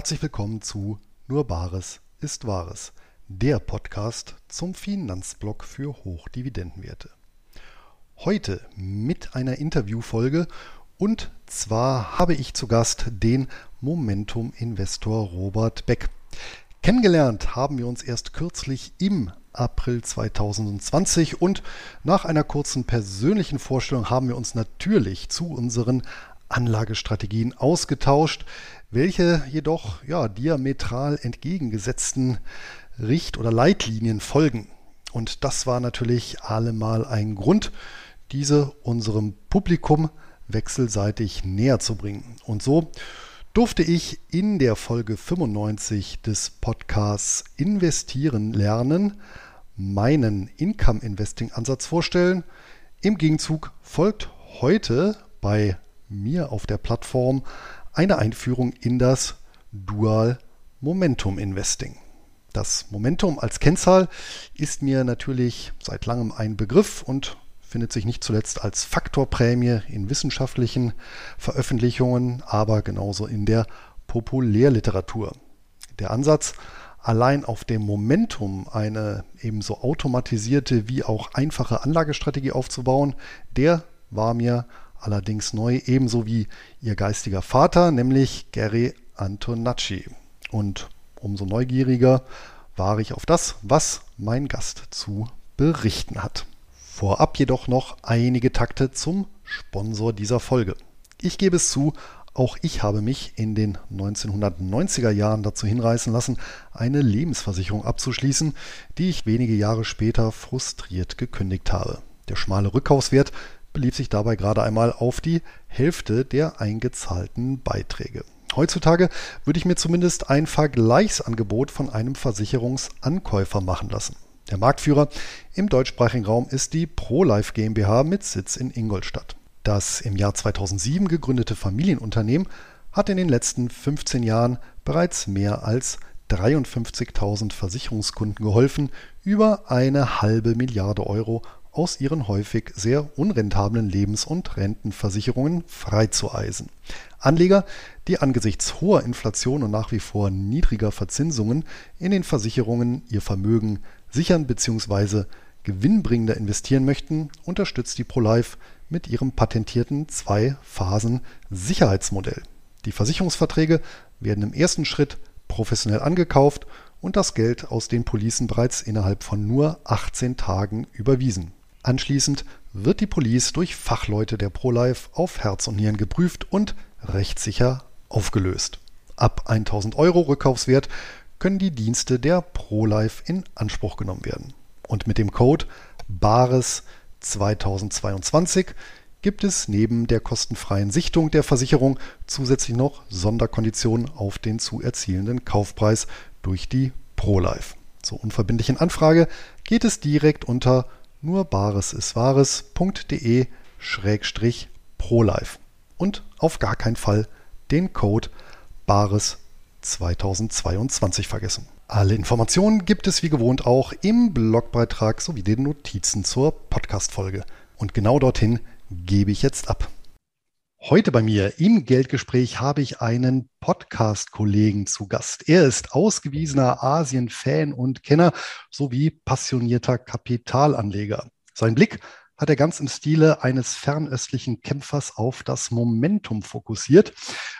Herzlich willkommen zu Nur Bares ist Wahres, der Podcast zum Finanzblock für Hochdividendenwerte. Heute mit einer Interviewfolge und zwar habe ich zu Gast den Momentum-Investor Robert Beck. Kennengelernt haben wir uns erst kürzlich im April 2020 und nach einer kurzen persönlichen Vorstellung haben wir uns natürlich zu unseren Anlagestrategien ausgetauscht, welche jedoch ja, diametral entgegengesetzten Richt- oder Leitlinien folgen. Und das war natürlich allemal ein Grund, diese unserem Publikum wechselseitig näher zu bringen. Und so durfte ich in der Folge 95 des Podcasts Investieren lernen meinen Income Investing Ansatz vorstellen. Im Gegenzug folgt heute bei mir auf der Plattform eine Einführung in das Dual Momentum Investing. Das Momentum als Kennzahl ist mir natürlich seit langem ein Begriff und findet sich nicht zuletzt als Faktorprämie in wissenschaftlichen Veröffentlichungen, aber genauso in der Populärliteratur. Der Ansatz, allein auf dem Momentum eine ebenso automatisierte wie auch einfache Anlagestrategie aufzubauen, der war mir allerdings neu, ebenso wie ihr geistiger Vater, nämlich Gary Antonacci. Und umso neugieriger war ich auf das, was mein Gast zu berichten hat. Vorab jedoch noch einige Takte zum Sponsor dieser Folge. Ich gebe es zu, auch ich habe mich in den 1990er Jahren dazu hinreißen lassen, eine Lebensversicherung abzuschließen, die ich wenige Jahre später frustriert gekündigt habe. Der schmale Rückkaufswert belief sich dabei gerade einmal auf die Hälfte der eingezahlten Beiträge. Heutzutage würde ich mir zumindest ein Vergleichsangebot von einem Versicherungsankäufer machen lassen. Der Marktführer im deutschsprachigen Raum ist die ProLife GmbH mit Sitz in Ingolstadt. Das im Jahr 2007 gegründete Familienunternehmen hat in den letzten 15 Jahren bereits mehr als 53.000 Versicherungskunden geholfen, über eine halbe Milliarde Euro aus ihren häufig sehr unrentablen Lebens- und Rentenversicherungen freizueisen. Anleger, die angesichts hoher Inflation und nach wie vor niedriger Verzinsungen in den Versicherungen ihr Vermögen sichern bzw. gewinnbringender investieren möchten, unterstützt die ProLife mit ihrem patentierten Zwei-Phasen-Sicherheitsmodell. Die Versicherungsverträge werden im ersten Schritt professionell angekauft und das Geld aus den Policen bereits innerhalb von nur 18 Tagen überwiesen. Anschließend wird die Police durch Fachleute der ProLife auf Herz und Nieren geprüft und rechtssicher aufgelöst. Ab 1000 Euro Rückkaufswert können die Dienste der ProLife in Anspruch genommen werden. Und mit dem Code BARES 2022 gibt es neben der kostenfreien Sichtung der Versicherung zusätzlich noch Sonderkonditionen auf den zu erzielenden Kaufpreis durch die ProLife. Zur unverbindlichen Anfrage geht es direkt unter nur Bares ist Wahres.de Schrägstrich ProLife und auf gar keinen Fall den Code Bares 2022 vergessen. Alle Informationen gibt es wie gewohnt auch im Blogbeitrag sowie den Notizen zur Podcast-Folge. Und genau dorthin gebe ich jetzt ab. Heute bei mir im Geldgespräch habe ich einen Podcast-Kollegen zu Gast. Er ist ausgewiesener Asien-Fan und Kenner sowie passionierter Kapitalanleger. Sein Blick hat er ganz im Stile eines fernöstlichen Kämpfers auf das Momentum fokussiert.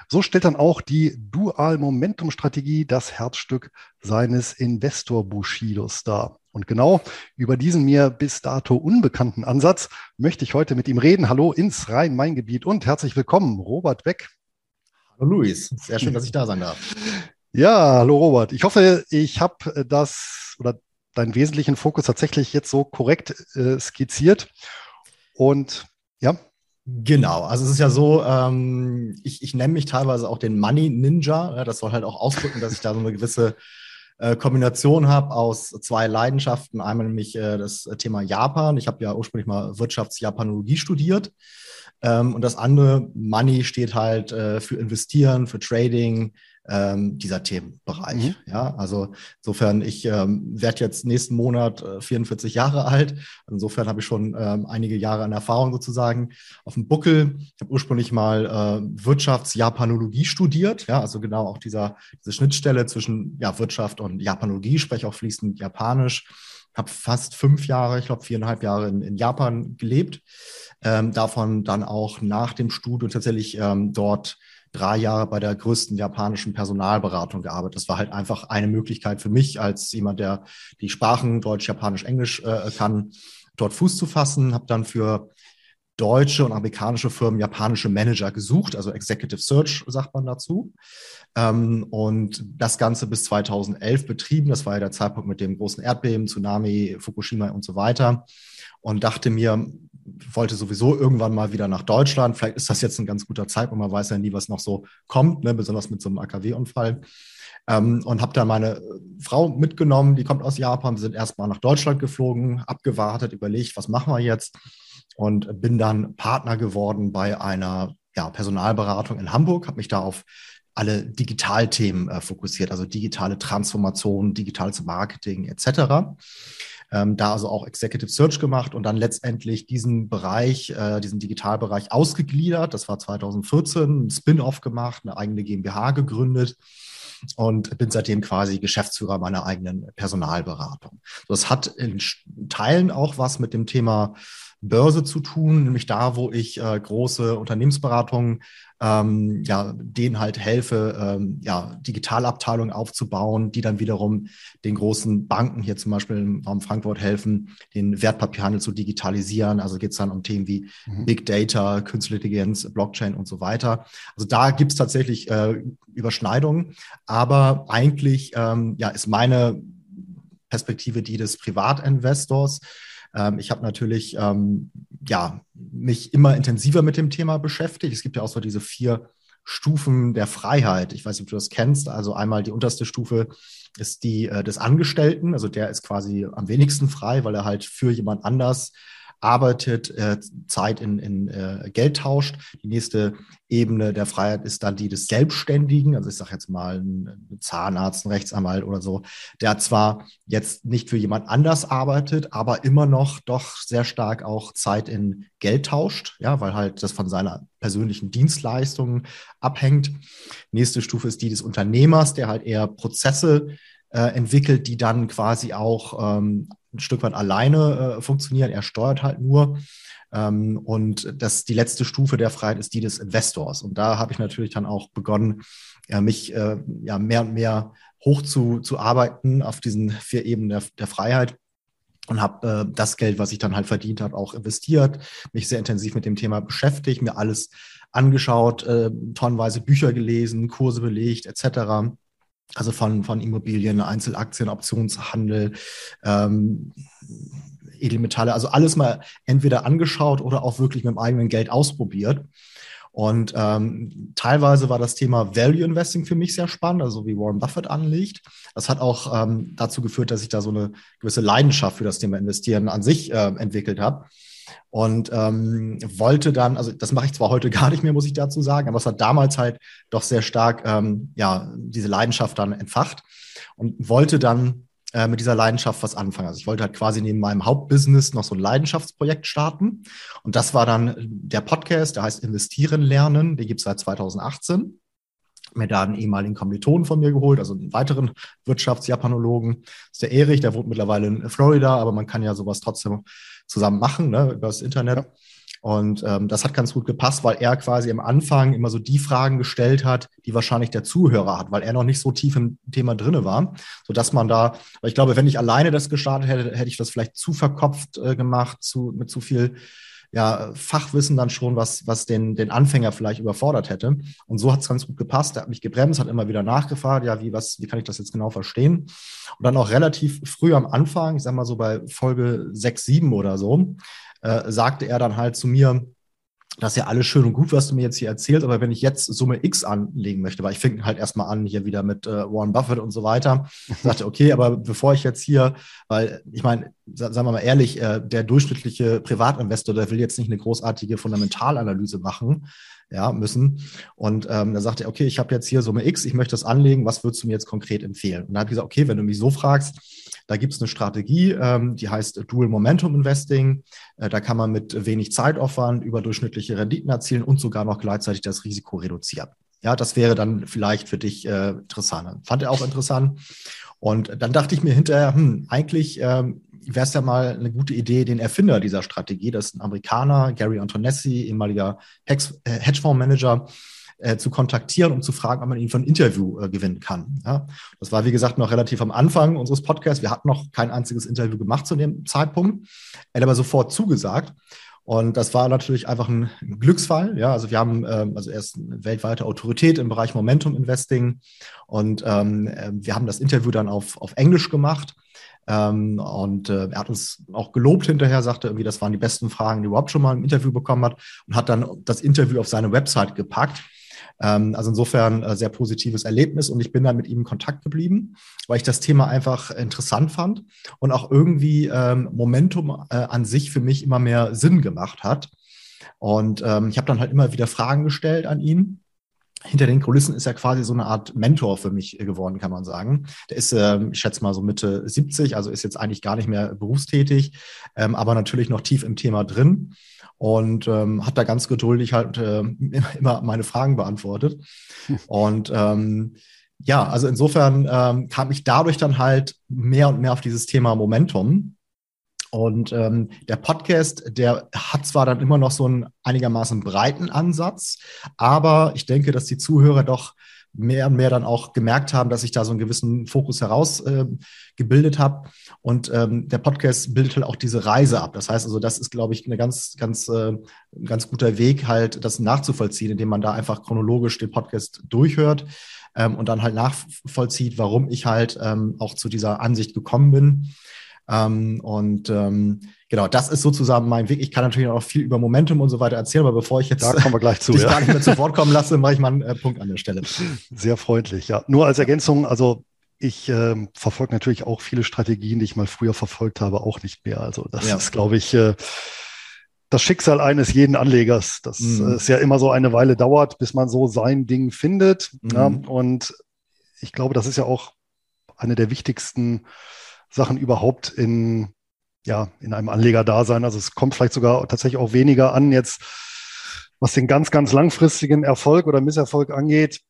So stellt dann auch die Dual-Momentum-Strategie das Herzstück seines Investor-Bushidos dar. Und genau über diesen mir bis dato unbekannten Ansatz möchte ich heute mit ihm reden. Hallo ins Rhein-Main-Gebiet und herzlich willkommen, Robert Beck. Hallo Luis, sehr schön, dass ich da sein darf. Ja, hallo Robert. Ich hoffe, ich habe das oder deinen wesentlichen Fokus tatsächlich jetzt so korrekt äh, skizziert. Und ja. Genau, also es ist ja so, ähm, ich, ich nenne mich teilweise auch den Money Ninja. Ja, das soll halt auch ausdrücken, dass ich da so eine gewisse äh, Kombination habe aus zwei Leidenschaften. Einmal nämlich äh, das Thema Japan. Ich habe ja ursprünglich mal Wirtschaftsjapanologie studiert. Ähm, und das andere, Money, steht halt äh, für Investieren, für Trading, ähm, dieser Themenbereich. Mhm. Ja, also insofern, ich ähm, werde jetzt nächsten Monat äh, 44 Jahre alt. Insofern habe ich schon ähm, einige Jahre an Erfahrung sozusagen auf dem Buckel. Ich habe ursprünglich mal äh, Wirtschaftsjapanologie studiert. Ja, also genau auch dieser, diese Schnittstelle zwischen ja, Wirtschaft und Japanologie, spreche auch fließend Japanisch. Habe fast fünf Jahre, ich glaube viereinhalb Jahre in, in Japan gelebt. Ähm, davon dann auch nach dem Studium tatsächlich ähm, dort drei Jahre bei der größten japanischen Personalberatung gearbeitet. Das war halt einfach eine Möglichkeit für mich als jemand, der die Sprachen Deutsch, Japanisch, Englisch äh, kann, dort Fuß zu fassen. Habe dann für deutsche und amerikanische Firmen japanische Manager gesucht, also Executive Search sagt man dazu. Ähm, und das Ganze bis 2011 betrieben. Das war ja der Zeitpunkt mit dem großen Erdbeben, Tsunami, Fukushima und so weiter. Und dachte mir, wollte sowieso irgendwann mal wieder nach Deutschland. Vielleicht ist das jetzt ein ganz guter Zeitpunkt. Man weiß ja nie, was noch so kommt, ne? besonders mit so einem AKW-Unfall. Ähm, und habe da meine Frau mitgenommen, die kommt aus Japan. Wir sind erstmal nach Deutschland geflogen, abgewartet, überlegt, was machen wir jetzt? Und bin dann Partner geworden bei einer ja, Personalberatung in Hamburg, habe mich da auf alle Digitalthemen äh, fokussiert, also digitale Transformation, digitales Marketing etc ähm, da also auch Executive Search gemacht und dann letztendlich diesen Bereich, äh, diesen Digitalbereich ausgegliedert. Das war 2014, ein Spin-off gemacht, eine eigene GmbH gegründet und bin seitdem quasi Geschäftsführer meiner eigenen Personalberatung. Das hat in Teilen auch was mit dem Thema Börse zu tun, nämlich da, wo ich äh, große Unternehmensberatungen ähm, ja, denen halt helfe, ähm, ja, Digitalabteilungen aufzubauen, die dann wiederum den großen Banken hier zum Beispiel im Raum Frankfurt helfen, den Wertpapierhandel zu digitalisieren. Also geht es dann um Themen wie mhm. Big Data, Künstliche Intelligenz, Blockchain und so weiter. Also da gibt es tatsächlich äh, Überschneidungen, aber eigentlich ähm, ja, ist meine Perspektive die des Privatinvestors. Ähm, ich habe natürlich ähm, ja, mich immer intensiver mit dem Thema beschäftigt. Es gibt ja auch so diese vier Stufen der Freiheit. Ich weiß nicht, ob du das kennst. Also einmal die unterste Stufe ist die äh, des Angestellten. Also der ist quasi am wenigsten frei, weil er halt für jemand anders arbeitet, äh, Zeit in, in äh, Geld tauscht. Die nächste Ebene der Freiheit ist dann die des Selbstständigen. Also ich sage jetzt mal ein Zahnarzt, ein Rechtsanwalt oder so, der zwar jetzt nicht für jemand anders arbeitet, aber immer noch doch sehr stark auch Zeit in Geld tauscht, ja, weil halt das von seiner persönlichen Dienstleistungen abhängt. Nächste Stufe ist die des Unternehmers, der halt eher Prozesse äh, entwickelt, die dann quasi auch ähm, ein Stück weit alleine äh, funktionieren. Er steuert halt nur. Ähm, und das, die letzte Stufe der Freiheit ist die des Investors. Und da habe ich natürlich dann auch begonnen, ja, mich äh, ja, mehr und mehr hoch zu, auf diesen vier Ebenen der, der Freiheit und habe äh, das Geld, was ich dann halt verdient habe, auch investiert, mich sehr intensiv mit dem Thema beschäftigt, mir alles angeschaut, äh, tonnenweise Bücher gelesen, Kurse belegt etc. Also von, von Immobilien, Einzelaktien, Optionshandel, ähm, Edelmetalle, also alles mal entweder angeschaut oder auch wirklich mit dem eigenen Geld ausprobiert. Und ähm, teilweise war das Thema Value Investing für mich sehr spannend, also wie Warren Buffett anlegt. Das hat auch ähm, dazu geführt, dass ich da so eine gewisse Leidenschaft für das Thema Investieren an sich äh, entwickelt habe und ähm, wollte dann, also das mache ich zwar heute gar nicht mehr, muss ich dazu sagen, aber es hat damals halt doch sehr stark ähm, ja diese Leidenschaft dann entfacht und wollte dann äh, mit dieser Leidenschaft was anfangen. Also ich wollte halt quasi neben meinem Hauptbusiness noch so ein Leidenschaftsprojekt starten und das war dann der Podcast, der heißt Investieren lernen, den gibt es seit 2018 mir da einen ehemaligen Kommilitonen von mir geholt, also einen weiteren Wirtschaftsjapanologen. Das ist der Erich, der wohnt mittlerweile in Florida, aber man kann ja sowas trotzdem zusammen machen, ne, über das Internet. Ja. Und ähm, das hat ganz gut gepasst, weil er quasi am Anfang immer so die Fragen gestellt hat, die wahrscheinlich der Zuhörer hat, weil er noch nicht so tief im Thema drinne war, so dass man da, weil ich glaube, wenn ich alleine das gestartet hätte, hätte ich das vielleicht zu verkopft äh, gemacht, zu mit zu viel ja, Fachwissen dann schon, was, was den, den Anfänger vielleicht überfordert hätte. Und so hat es ganz gut gepasst. Er hat mich gebremst, hat immer wieder nachgefragt, ja, wie, was, wie kann ich das jetzt genau verstehen? Und dann auch relativ früh am Anfang, ich sag mal so bei Folge 6, 7 oder so, äh, sagte er dann halt zu mir, das ist ja alles schön und gut, was du mir jetzt hier erzählst, aber wenn ich jetzt Summe X anlegen möchte, weil ich fing halt erstmal an, hier wieder mit äh, Warren Buffett und so weiter, sagte, okay, aber bevor ich jetzt hier, weil ich meine, sagen wir mal ehrlich, äh, der durchschnittliche Privatinvestor, der will jetzt nicht eine großartige Fundamentalanalyse machen, ja, müssen. Und ähm, dann sagte er, okay, ich habe jetzt hier Summe X, ich möchte das anlegen, was würdest du mir jetzt konkret empfehlen? Und dann habe ich gesagt, okay, wenn du mich so fragst, da gibt es eine Strategie, ähm, die heißt Dual Momentum Investing. Äh, da kann man mit wenig Zeitaufwand überdurchschnittliche Renditen erzielen und sogar noch gleichzeitig das Risiko reduzieren. Ja, das wäre dann vielleicht für dich äh, interessant. Fand er auch interessant. Und dann dachte ich mir hinterher, hm, eigentlich ähm, wäre es ja mal eine gute Idee, den Erfinder dieser Strategie, das ist ein Amerikaner, Gary Antonessi, ehemaliger äh, Hedgefondsmanager, äh, zu kontaktieren, um zu fragen, ob man ihn für ein Interview äh, gewinnen kann. Ja? Das war, wie gesagt, noch relativ am Anfang unseres Podcasts. Wir hatten noch kein einziges Interview gemacht zu dem Zeitpunkt. Er hat aber sofort zugesagt. Und das war natürlich einfach ein Glücksfall. Ja, also wir haben, ähm, also er ist eine weltweite Autorität im Bereich Momentum Investing und ähm, äh, wir haben das Interview dann auf, auf Englisch gemacht. Ähm, und äh, er hat uns auch gelobt hinterher, sagte irgendwie, das waren die besten Fragen, die er überhaupt schon mal im Interview bekommen hat und hat dann das Interview auf seine Website gepackt. Ähm, also insofern äh, sehr positives Erlebnis und ich bin dann mit ihm in Kontakt geblieben, weil ich das Thema einfach interessant fand und auch irgendwie ähm, Momentum äh, an sich für mich immer mehr Sinn gemacht hat. Und ähm, ich habe dann halt immer wieder Fragen gestellt an ihn hinter den Kulissen ist er quasi so eine Art Mentor für mich geworden, kann man sagen. Der ist, ähm, ich schätze mal, so Mitte 70, also ist jetzt eigentlich gar nicht mehr berufstätig, ähm, aber natürlich noch tief im Thema drin und ähm, hat da ganz geduldig halt äh, immer meine Fragen beantwortet. Und ähm, ja, also insofern ähm, kam ich dadurch dann halt mehr und mehr auf dieses Thema Momentum. Und ähm, der Podcast, der hat zwar dann immer noch so einen einigermaßen breiten Ansatz, aber ich denke, dass die Zuhörer doch mehr und mehr dann auch gemerkt haben, dass ich da so einen gewissen Fokus herausgebildet äh, habe. Und ähm, der Podcast bildet halt auch diese Reise ab. Das heißt also, das ist, glaube ich, eine ganz, ganz, äh, ganz guter Weg, halt das nachzuvollziehen, indem man da einfach chronologisch den Podcast durchhört ähm, und dann halt nachvollzieht, warum ich halt ähm, auch zu dieser Ansicht gekommen bin. Ähm, und ähm, genau, das ist sozusagen mein Weg. Ich kann natürlich auch viel über Momentum und so weiter erzählen, aber bevor ich jetzt da kommen wir gleich zu, dich ja. gar nicht mehr zu Wort kommen lasse, mache ich mal einen äh, Punkt an der Stelle. Sehr freundlich, ja. Nur als Ergänzung, also ich äh, verfolge natürlich auch viele Strategien, die ich mal früher verfolgt habe, auch nicht mehr. Also das ja. ist, glaube ich, äh, das Schicksal eines jeden Anlegers, dass mhm. es ja immer so eine Weile dauert, bis man so sein Ding findet. Mhm. Ja, und ich glaube, das ist ja auch eine der wichtigsten Sachen überhaupt in, ja, in einem Anlegerdasein. Also es kommt vielleicht sogar tatsächlich auch weniger an jetzt, was den ganz, ganz langfristigen Erfolg oder Misserfolg angeht,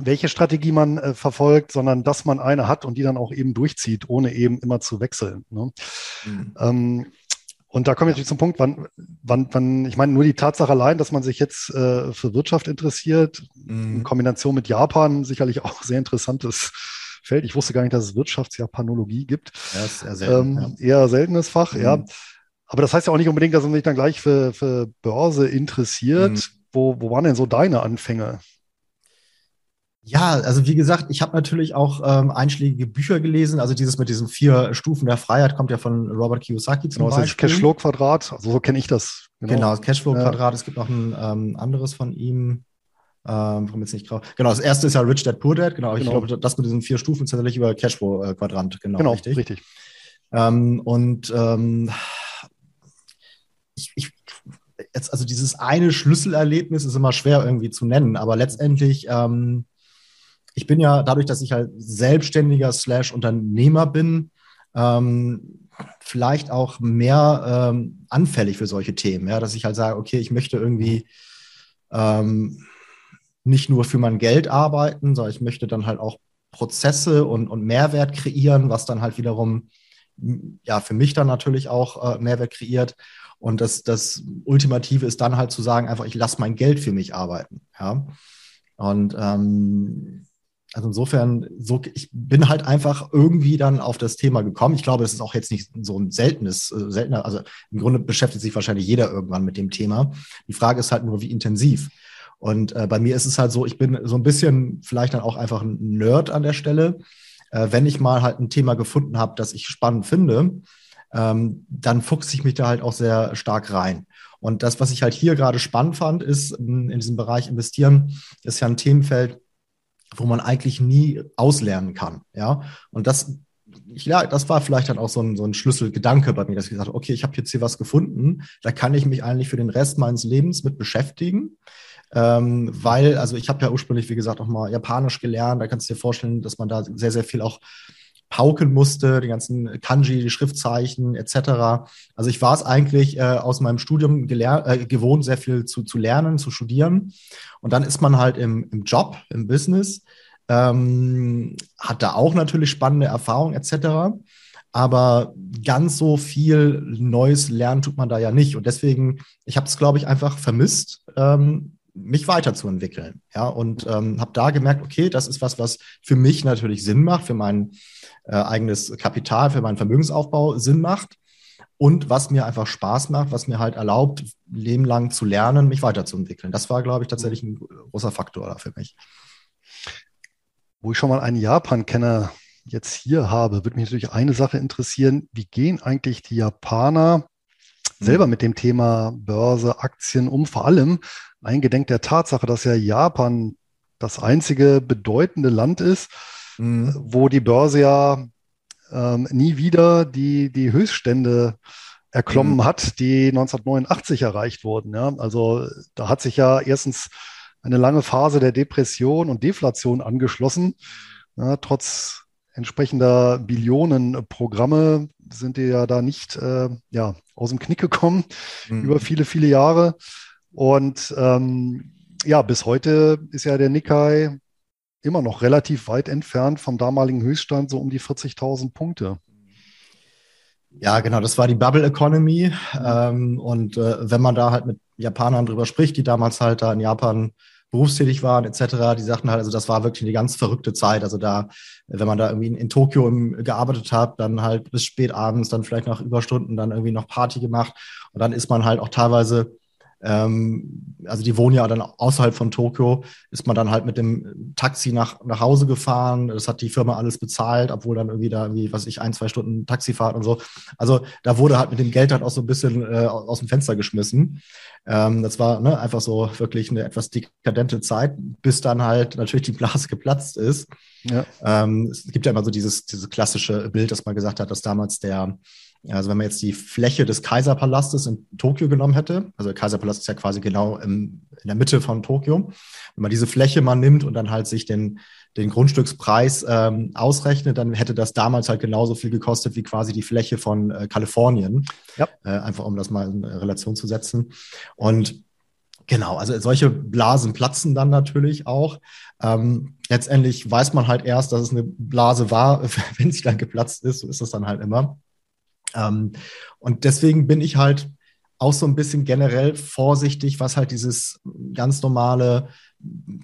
welche Strategie man äh, verfolgt, sondern dass man eine hat und die dann auch eben durchzieht, ohne eben immer zu wechseln. Ne? Mhm. Ähm, und da komme ich natürlich zum Punkt, wann, wann, wann, ich meine, nur die Tatsache allein, dass man sich jetzt äh, für Wirtschaft interessiert, mhm. in Kombination mit Japan sicherlich auch sehr interessantes Feld. Ich wusste gar nicht, dass es Wirtschaftsjapanologie gibt. Ja, ist eher, selten, ähm, ja. eher seltenes Fach, mhm. ja. Aber das heißt ja auch nicht unbedingt, dass man sich dann gleich für, für Börse interessiert. Mhm. Wo, wo waren denn so deine Anfänge? Ja, also wie gesagt, ich habe natürlich auch ähm, einschlägige Bücher gelesen. Also dieses mit diesen vier Stufen der Freiheit kommt ja von Robert Kiyosaki zum genau, Beispiel. Das Cashflow-Quadrat, also so kenne ich das. Genau, genau das Cashflow-Quadrat. Ja. Es gibt noch ein ähm, anderes von ihm. Ähm, warum jetzt nicht grau? Genau, das erste ist ja Rich Dad Poor Dad. Genau, ich genau. glaube, das mit diesen vier Stufen ist tatsächlich über Cashflow-Quadrant. Genau, genau, richtig. richtig. Ähm, und ähm, ich, ich, jetzt, also dieses eine Schlüsselerlebnis ist immer schwer irgendwie zu nennen, aber letztendlich, ähm, ich bin ja dadurch, dass ich halt selbstständiger slash Unternehmer bin, ähm, vielleicht auch mehr ähm, anfällig für solche Themen, ja, dass ich halt sage, okay, ich möchte irgendwie ähm, nicht nur für mein Geld arbeiten, sondern ich möchte dann halt auch Prozesse und, und Mehrwert kreieren, was dann halt wiederum ja für mich dann natürlich auch äh, Mehrwert kreiert. Und das, das Ultimative ist dann halt zu sagen, einfach, ich lasse mein Geld für mich arbeiten. Ja. Und ähm, also insofern, so, ich bin halt einfach irgendwie dann auf das Thema gekommen. Ich glaube, das ist auch jetzt nicht so ein seltenes, äh, seltener, also im Grunde beschäftigt sich wahrscheinlich jeder irgendwann mit dem Thema. Die Frage ist halt nur, wie intensiv. Und äh, bei mir ist es halt so, ich bin so ein bisschen vielleicht dann auch einfach ein Nerd an der Stelle. Äh, wenn ich mal halt ein Thema gefunden habe, das ich spannend finde, ähm, dann fuchse ich mich da halt auch sehr stark rein. Und das, was ich halt hier gerade spannend fand, ist in, in diesem Bereich investieren, ist ja ein Themenfeld, wo man eigentlich nie auslernen kann. Ja, und das, ja, das war vielleicht dann auch so ein, so ein Schlüsselgedanke bei mir, dass ich gesagt habe, okay, ich habe jetzt hier was gefunden, da kann ich mich eigentlich für den Rest meines Lebens mit beschäftigen. Ähm, weil, also ich habe ja ursprünglich, wie gesagt, auch mal Japanisch gelernt. Da kannst du dir vorstellen, dass man da sehr, sehr viel auch pauken musste, die ganzen Kanji, die Schriftzeichen etc. Also ich war es eigentlich äh, aus meinem Studium äh, gewohnt, sehr viel zu, zu lernen, zu studieren. Und dann ist man halt im, im Job, im Business, ähm, hat da auch natürlich spannende Erfahrungen etc. Aber ganz so viel Neues lernen tut man da ja nicht. Und deswegen, ich habe es, glaube ich, einfach vermisst, ähm, mich weiterzuentwickeln. Ja, und ähm, habe da gemerkt, okay, das ist was, was für mich natürlich Sinn macht, für mein äh, eigenes Kapital, für meinen Vermögensaufbau Sinn macht und was mir einfach Spaß macht, was mir halt erlaubt, lebenlang zu lernen, mich weiterzuentwickeln. Das war, glaube ich, tatsächlich ein großer Faktor für mich. Wo ich schon mal einen Japan-Kenner jetzt hier habe, würde mich natürlich eine Sache interessieren. Wie gehen eigentlich die Japaner selber hm. mit dem Thema Börse, Aktien um? Vor allem eingedenk der Tatsache, dass ja Japan das einzige bedeutende Land ist, mhm. wo die Börse ja ähm, nie wieder die, die Höchststände erklommen mhm. hat, die 1989 erreicht wurden. Ja? Also da hat sich ja erstens eine lange Phase der Depression und Deflation angeschlossen. Ja, trotz entsprechender Billionenprogramme sind die ja da nicht äh, ja, aus dem Knick gekommen mhm. über viele, viele Jahre. Und ähm, ja, bis heute ist ja der Nikkei immer noch relativ weit entfernt vom damaligen Höchststand, so um die 40.000 Punkte. Ja, genau, das war die Bubble Economy. Ähm, und äh, wenn man da halt mit Japanern drüber spricht, die damals halt da in Japan berufstätig waren, etc., die sagten halt, also das war wirklich eine ganz verrückte Zeit. Also da, wenn man da irgendwie in, in Tokio im, gearbeitet hat, dann halt bis spät abends, dann vielleicht noch Überstunden, dann irgendwie noch Party gemacht. Und dann ist man halt auch teilweise ähm, also die wohnen ja dann außerhalb von Tokio, ist man dann halt mit dem Taxi nach, nach Hause gefahren. Das hat die Firma alles bezahlt, obwohl dann irgendwie da irgendwie, was ich, ein, zwei Stunden Taxifahrt und so. Also da wurde halt mit dem Geld halt auch so ein bisschen äh, aus dem Fenster geschmissen. Ähm, das war ne, einfach so wirklich eine etwas dekadente Zeit, bis dann halt natürlich die Blase geplatzt ist. Ja. Ähm, es gibt ja immer so dieses, dieses klassische Bild, dass man gesagt hat, dass damals der also wenn man jetzt die Fläche des Kaiserpalastes in Tokio genommen hätte, also der Kaiserpalast ist ja quasi genau im, in der Mitte von Tokio, wenn man diese Fläche mal nimmt und dann halt sich den, den Grundstückspreis ähm, ausrechnet, dann hätte das damals halt genauso viel gekostet wie quasi die Fläche von äh, Kalifornien. Ja. Äh, einfach um das mal in Relation zu setzen. Und Genau, also solche Blasen platzen dann natürlich auch. Ähm, letztendlich weiß man halt erst, dass es eine Blase war, wenn sie dann geplatzt ist. So ist es dann halt immer. Ähm, und deswegen bin ich halt auch so ein bisschen generell vorsichtig, was halt dieses ganz normale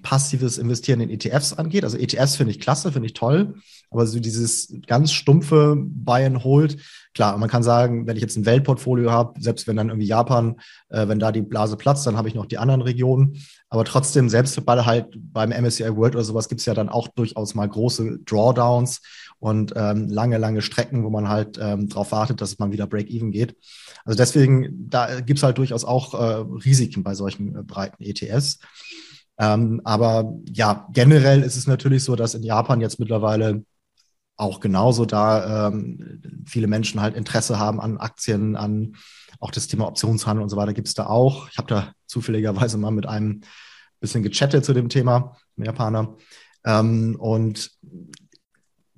passives Investieren in ETFs angeht. Also ETFs finde ich klasse, finde ich toll, aber so dieses ganz stumpfe Buy and Hold, klar, man kann sagen, wenn ich jetzt ein Weltportfolio habe, selbst wenn dann irgendwie Japan, äh, wenn da die Blase platzt, dann habe ich noch die anderen Regionen. Aber trotzdem, selbst bei halt beim MSCI World oder sowas gibt es ja dann auch durchaus mal große Drawdowns und ähm, lange, lange Strecken, wo man halt ähm, darauf wartet, dass man wieder Break-Even geht. Also deswegen, da gibt es halt durchaus auch äh, Risiken bei solchen äh, breiten ETS. Ähm, aber ja, generell ist es natürlich so, dass in Japan jetzt mittlerweile auch genauso da ähm, viele Menschen halt Interesse haben an Aktien, an auch das Thema Optionshandel und so weiter gibt es da auch. Ich habe da zufälligerweise mal mit einem bisschen gechattet zu dem Thema, einem Japaner. Ähm, und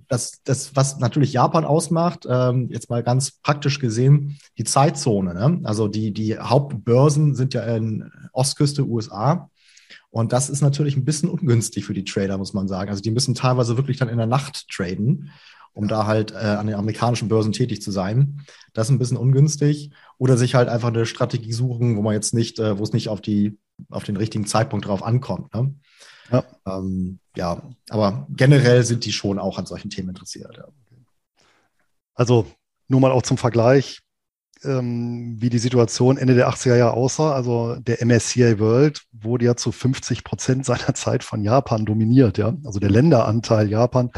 das, das, was natürlich Japan ausmacht, ähm, jetzt mal ganz praktisch gesehen, die Zeitzone. Ne? Also die, die Hauptbörsen sind ja in Ostküste USA. Und das ist natürlich ein bisschen ungünstig für die Trader, muss man sagen. Also die müssen teilweise wirklich dann in der Nacht traden, um da halt äh, an den amerikanischen Börsen tätig zu sein. Das ist ein bisschen ungünstig. Oder sich halt einfach eine Strategie suchen, wo man jetzt nicht, äh, wo es nicht auf die, auf den richtigen Zeitpunkt drauf ankommt. Ne? Ja. Ähm, ja, aber generell sind die schon auch an solchen Themen interessiert. Ja. Also nur mal auch zum Vergleich, ähm, wie die Situation Ende der 80er Jahre aussah. Also der MSCI World wurde ja zu 50 Prozent seiner Zeit von Japan dominiert. Ja? Also der Länderanteil Japan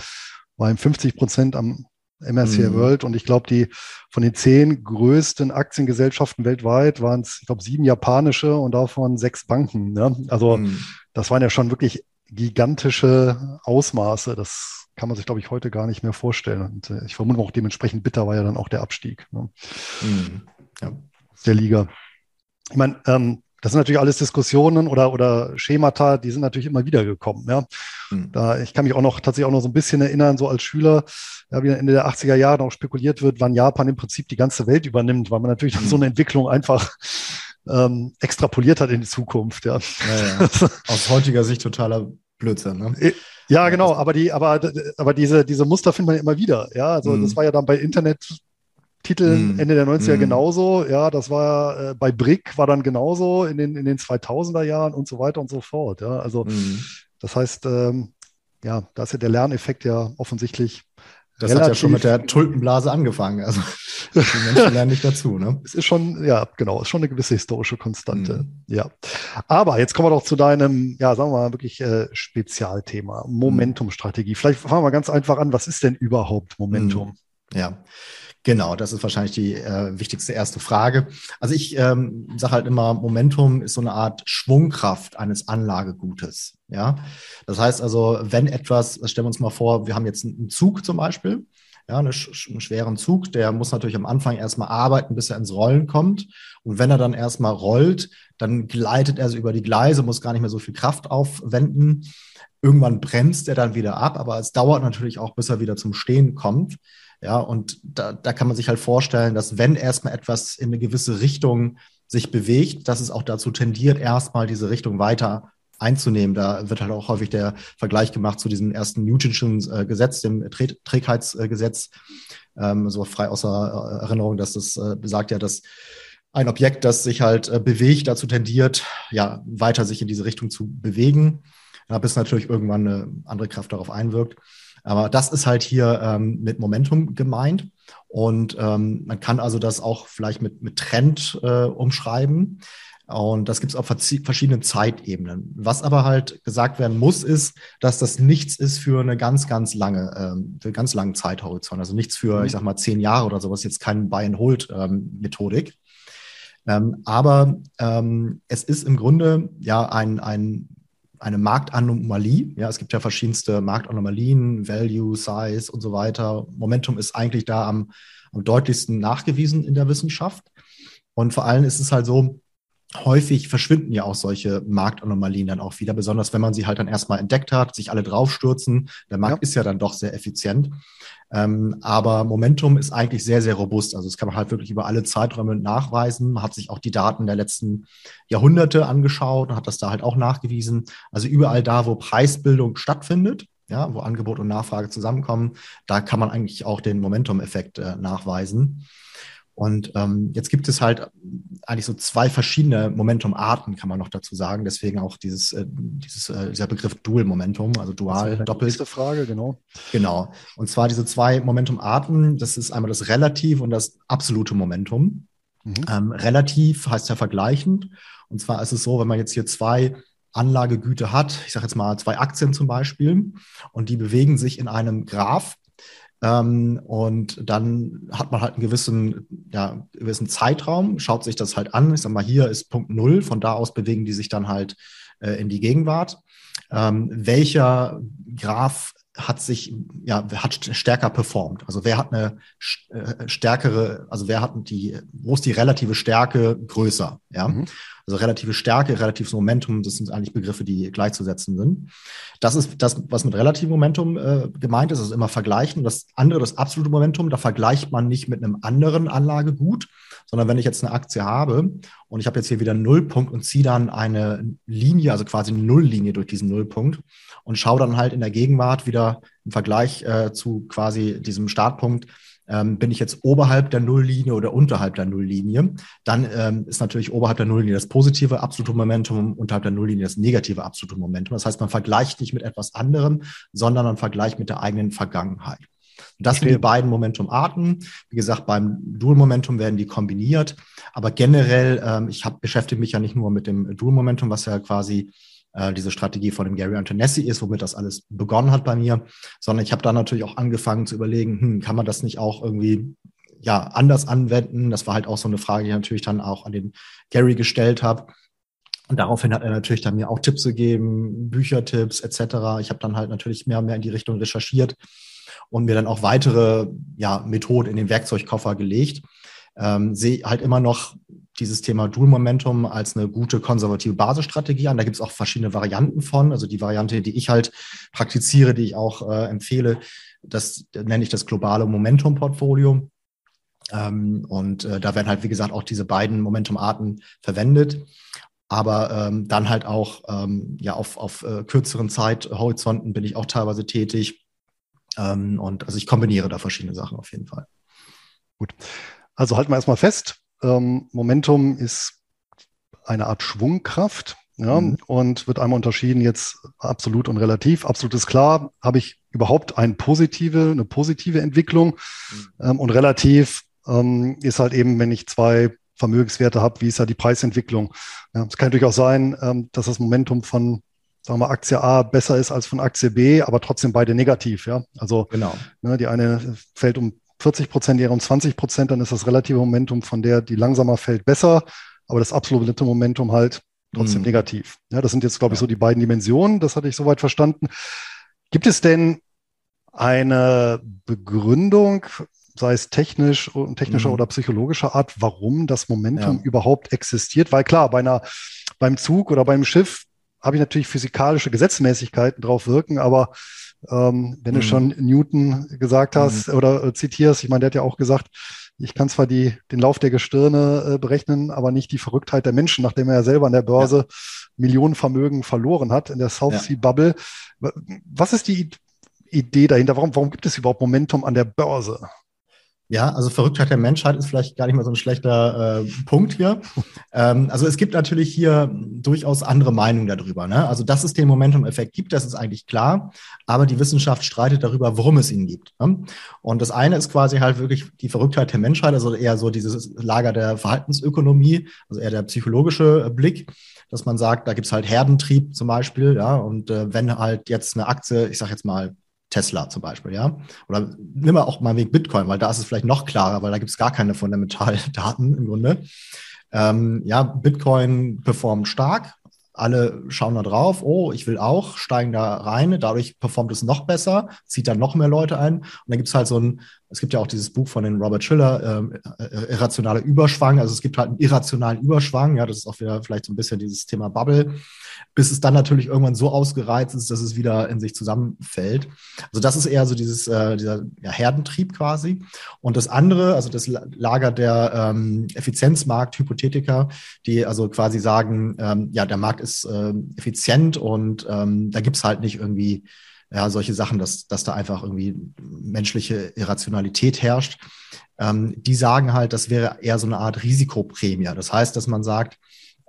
war im 50 Prozent am MSCI mhm. World. Und ich glaube, die von den zehn größten Aktiengesellschaften weltweit waren es, ich glaube, sieben japanische und davon sechs Banken. Ne? Also mhm. Das waren ja schon wirklich gigantische Ausmaße. Das kann man sich, glaube ich, heute gar nicht mehr vorstellen. Und äh, ich vermute auch dementsprechend bitter war ja dann auch der Abstieg ne? mhm. ja. der Liga. Ich meine, ähm, das sind natürlich alles Diskussionen oder, oder Schemata, die sind natürlich immer wieder gekommen. Ja. Mhm. Da, ich kann mich auch noch tatsächlich auch noch so ein bisschen erinnern, so als Schüler, ja, wie Ende der 80er Jahre auch spekuliert wird, wann Japan im Prinzip die ganze Welt übernimmt, weil man natürlich mhm. so eine Entwicklung einfach ähm, extrapoliert hat in die Zukunft. Ja. ja, ja. Aus heutiger Sicht totaler Blödsinn. Ne? Ja, genau, aber die, aber, aber diese, diese Muster findet man immer wieder. Ja, also mhm. das war ja dann bei Internet Titeln mm. Ende der 90er mm. genauso. Ja, das war äh, bei Brick war dann genauso in den, in den 2000er Jahren und so weiter und so fort. Ja, also mm. das heißt, ähm, ja, da ist ja der Lerneffekt ja offensichtlich. Das hat ja schon mit der Tulpenblase angefangen. Also die Menschen lernen nicht dazu. Ne? Es ist schon, ja, genau, ist schon eine gewisse historische Konstante. Mm. Ja. Aber jetzt kommen wir doch zu deinem, ja, sagen wir mal, wirklich äh, Spezialthema, Momentumstrategie. Vielleicht fangen wir ganz einfach an. Was ist denn überhaupt Momentum? Ja. Genau, das ist wahrscheinlich die äh, wichtigste erste Frage. Also ich ähm, sage halt immer, Momentum ist so eine Art Schwungkraft eines Anlagegutes. Ja, das heißt also, wenn etwas, stellen wir uns mal vor, wir haben jetzt einen Zug zum Beispiel, ja, einen, einen schweren Zug, der muss natürlich am Anfang erstmal arbeiten, bis er ins Rollen kommt. Und wenn er dann erstmal rollt, dann gleitet er so über die Gleise, muss gar nicht mehr so viel Kraft aufwenden. Irgendwann bremst er dann wieder ab, aber es dauert natürlich auch, bis er wieder zum Stehen kommt. Ja, und da, da kann man sich halt vorstellen, dass wenn erstmal etwas in eine gewisse Richtung sich bewegt, dass es auch dazu tendiert, erstmal diese Richtung weiter einzunehmen. Da wird halt auch häufig der Vergleich gemacht zu diesem ersten Newtonschen äh, Gesetz, dem Trä Trägheitsgesetz, ähm, so frei außer äh, Erinnerung, dass das äh, besagt ja, dass ein Objekt, das sich halt äh, bewegt, dazu tendiert, ja, weiter sich in diese Richtung zu bewegen, ja, bis natürlich irgendwann eine andere Kraft darauf einwirkt. Aber das ist halt hier ähm, mit Momentum gemeint. Und ähm, man kann also das auch vielleicht mit, mit Trend äh, umschreiben. Und das gibt es auf verschiedenen Zeitebenen. Was aber halt gesagt werden muss, ist, dass das nichts ist für eine ganz, ganz lange, ähm, für einen ganz langen Zeithorizont. Also nichts für, ich sag mal, zehn Jahre oder sowas, jetzt kein Buy-and-Hold-Methodik. Ähm, aber ähm, es ist im Grunde ja ein, ein eine Marktanomalie. Ja, es gibt ja verschiedenste Marktanomalien, Value, Size und so weiter. Momentum ist eigentlich da am, am deutlichsten nachgewiesen in der Wissenschaft. Und vor allem ist es halt so, häufig verschwinden ja auch solche Marktanomalien dann auch wieder, besonders wenn man sie halt dann erstmal entdeckt hat, sich alle draufstürzen. Der Markt ja. ist ja dann doch sehr effizient. Ähm, aber Momentum ist eigentlich sehr, sehr robust. Also das kann man halt wirklich über alle Zeiträume nachweisen. Man hat sich auch die Daten der letzten Jahrhunderte angeschaut und hat das da halt auch nachgewiesen. Also überall da, wo Preisbildung stattfindet, ja, wo Angebot und Nachfrage zusammenkommen, da kann man eigentlich auch den Momentum-Effekt äh, nachweisen. Und ähm, jetzt gibt es halt eigentlich so zwei verschiedene Momentum-Arten, kann man noch dazu sagen. Deswegen auch dieses, äh, dieses, äh, dieser Begriff Dual-Momentum, also dual, das doppelt. Nächste Frage, genau. Genau. Und zwar diese zwei Momentum-Arten, das ist einmal das Relativ und das absolute Momentum. Mhm. Ähm, relativ heißt ja vergleichend. Und zwar ist es so, wenn man jetzt hier zwei Anlagegüter hat, ich sage jetzt mal zwei Aktien zum Beispiel, und die bewegen sich in einem Graph, ähm, und dann hat man halt einen gewissen, ja, gewissen Zeitraum, schaut sich das halt an. Ich sag mal, hier ist Punkt Null, von da aus bewegen die sich dann halt äh, in die Gegenwart. Ähm, welcher Graph hat sich, ja, hat stärker performt? Also wer hat eine äh, stärkere, also wer hat die, wo ist die relative Stärke größer? Ja. Mhm. Also relative Stärke, relatives Momentum, das sind eigentlich Begriffe, die gleichzusetzen sind. Das ist das, was mit relativem Momentum äh, gemeint ist, also immer vergleichen. Das andere, das absolute Momentum, da vergleicht man nicht mit einem anderen Anlagegut, sondern wenn ich jetzt eine Aktie habe und ich habe jetzt hier wieder einen Nullpunkt und ziehe dann eine Linie, also quasi eine Nulllinie durch diesen Nullpunkt und schaue dann halt in der Gegenwart wieder im Vergleich äh, zu quasi diesem Startpunkt, ähm, bin ich jetzt oberhalb der Nulllinie oder unterhalb der Nulllinie, dann ähm, ist natürlich oberhalb der Nulllinie das positive absolute Momentum, unterhalb der Nulllinie das negative absolute Momentum. Das heißt, man vergleicht nicht mit etwas anderem, sondern man vergleicht mit der eigenen Vergangenheit. Das sind die beiden Momentumarten. Wie gesagt, beim Dual-Momentum werden die kombiniert. Aber generell, ähm, ich hab, beschäftige mich ja nicht nur mit dem Dual-Momentum, was ja quasi äh, diese Strategie von dem Gary Antonessi ist, womit das alles begonnen hat bei mir, sondern ich habe dann natürlich auch angefangen zu überlegen, hm, kann man das nicht auch irgendwie ja, anders anwenden? Das war halt auch so eine Frage, die ich natürlich dann auch an den Gary gestellt habe. Und daraufhin hat er natürlich dann mir auch Tipps gegeben, Büchertipps etc. Ich habe dann halt natürlich mehr und mehr in die Richtung recherchiert und mir dann auch weitere ja, Methoden in den Werkzeugkoffer gelegt. Ähm, sehe halt immer noch dieses Thema Dual Momentum als eine gute konservative Basisstrategie an. Da gibt es auch verschiedene Varianten von. Also die Variante, die ich halt praktiziere, die ich auch äh, empfehle, das nenne ich das globale Momentum-Portfolio. Ähm, und äh, da werden halt, wie gesagt, auch diese beiden Momentum-Arten verwendet aber ähm, dann halt auch ähm, ja auf, auf äh, kürzeren Zeithorizonten bin ich auch teilweise tätig. Ähm, und also ich kombiniere da verschiedene Sachen auf jeden Fall. Gut. Also halten wir erstmal fest, ähm, Momentum ist eine Art Schwungkraft. Ja, mhm. und wird einmal unterschieden jetzt absolut und relativ. Absolut ist klar, habe ich überhaupt eine positive, eine positive Entwicklung mhm. ähm, und relativ ähm, ist halt eben, wenn ich zwei Vermögenswerte habe, wie ist ja die Preisentwicklung. Ja, es kann natürlich auch sein, ähm, dass das Momentum von sagen wir Aktie A besser ist als von Aktie B, aber trotzdem beide negativ. Ja, also genau. ne, die eine fällt um 40 Prozent, die um 20 Prozent, dann ist das relative Momentum von der, die langsamer fällt, besser, aber das absolute Momentum halt trotzdem mm. negativ. Ja, das sind jetzt, glaube ich, so die beiden Dimensionen. Das hatte ich soweit verstanden. Gibt es denn eine Begründung, sei es technisch, technischer mhm. oder psychologischer Art, warum das Momentum ja. überhaupt existiert. Weil klar, bei einer, beim Zug oder beim Schiff habe ich natürlich physikalische Gesetzmäßigkeiten drauf wirken, aber ähm, wenn mhm. du schon Newton gesagt hast mhm. oder äh, zitierst, ich meine, der hat ja auch gesagt, ich kann zwar die, den Lauf der Gestirne äh, berechnen, aber nicht die Verrücktheit der Menschen, nachdem er ja selber an der Börse ja. Millionenvermögen verloren hat in der South ja. Sea Bubble. Was ist die Idee dahinter? Warum, warum gibt es überhaupt Momentum an der Börse? Ja, also Verrücktheit der Menschheit ist vielleicht gar nicht mal so ein schlechter äh, Punkt hier. Ähm, also es gibt natürlich hier durchaus andere Meinungen darüber. Ne? Also dass es den Momentum-Effekt gibt, das ist eigentlich klar. Aber die Wissenschaft streitet darüber, warum es ihn gibt. Ne? Und das eine ist quasi halt wirklich die Verrücktheit der Menschheit, also eher so dieses Lager der Verhaltensökonomie, also eher der psychologische Blick dass man sagt, da gibt's halt Herdentrieb zum Beispiel, ja, und äh, wenn halt jetzt eine Aktie, ich sage jetzt mal Tesla zum Beispiel, ja. Oder nimm mal auch mal wegen Bitcoin, weil da ist es vielleicht noch klarer, weil da gibt es gar keine Fundamentaldaten im Grunde. Ähm, ja, Bitcoin performt stark. Alle schauen da drauf, oh, ich will auch, steigen da rein, dadurch performt es noch besser, zieht dann noch mehr Leute ein. Und dann gibt es halt so ein, es gibt ja auch dieses Buch von den Robert Schiller, ähm, äh, irrationale Überschwang. Also es gibt halt einen irrationalen Überschwang, ja, das ist auch wieder vielleicht so ein bisschen dieses Thema Bubble bis es dann natürlich irgendwann so ausgereizt ist, dass es wieder in sich zusammenfällt. Also das ist eher so dieses, äh, dieser ja, Herdentrieb quasi. Und das andere, also das Lager der ähm, Effizienzmarkt-Hypothetiker, die also quasi sagen, ähm, ja, der Markt ist äh, effizient und ähm, da gibt's halt nicht irgendwie ja, solche Sachen, dass, dass da einfach irgendwie menschliche Irrationalität herrscht. Ähm, die sagen halt, das wäre eher so eine Art Risikoprämie. Das heißt, dass man sagt,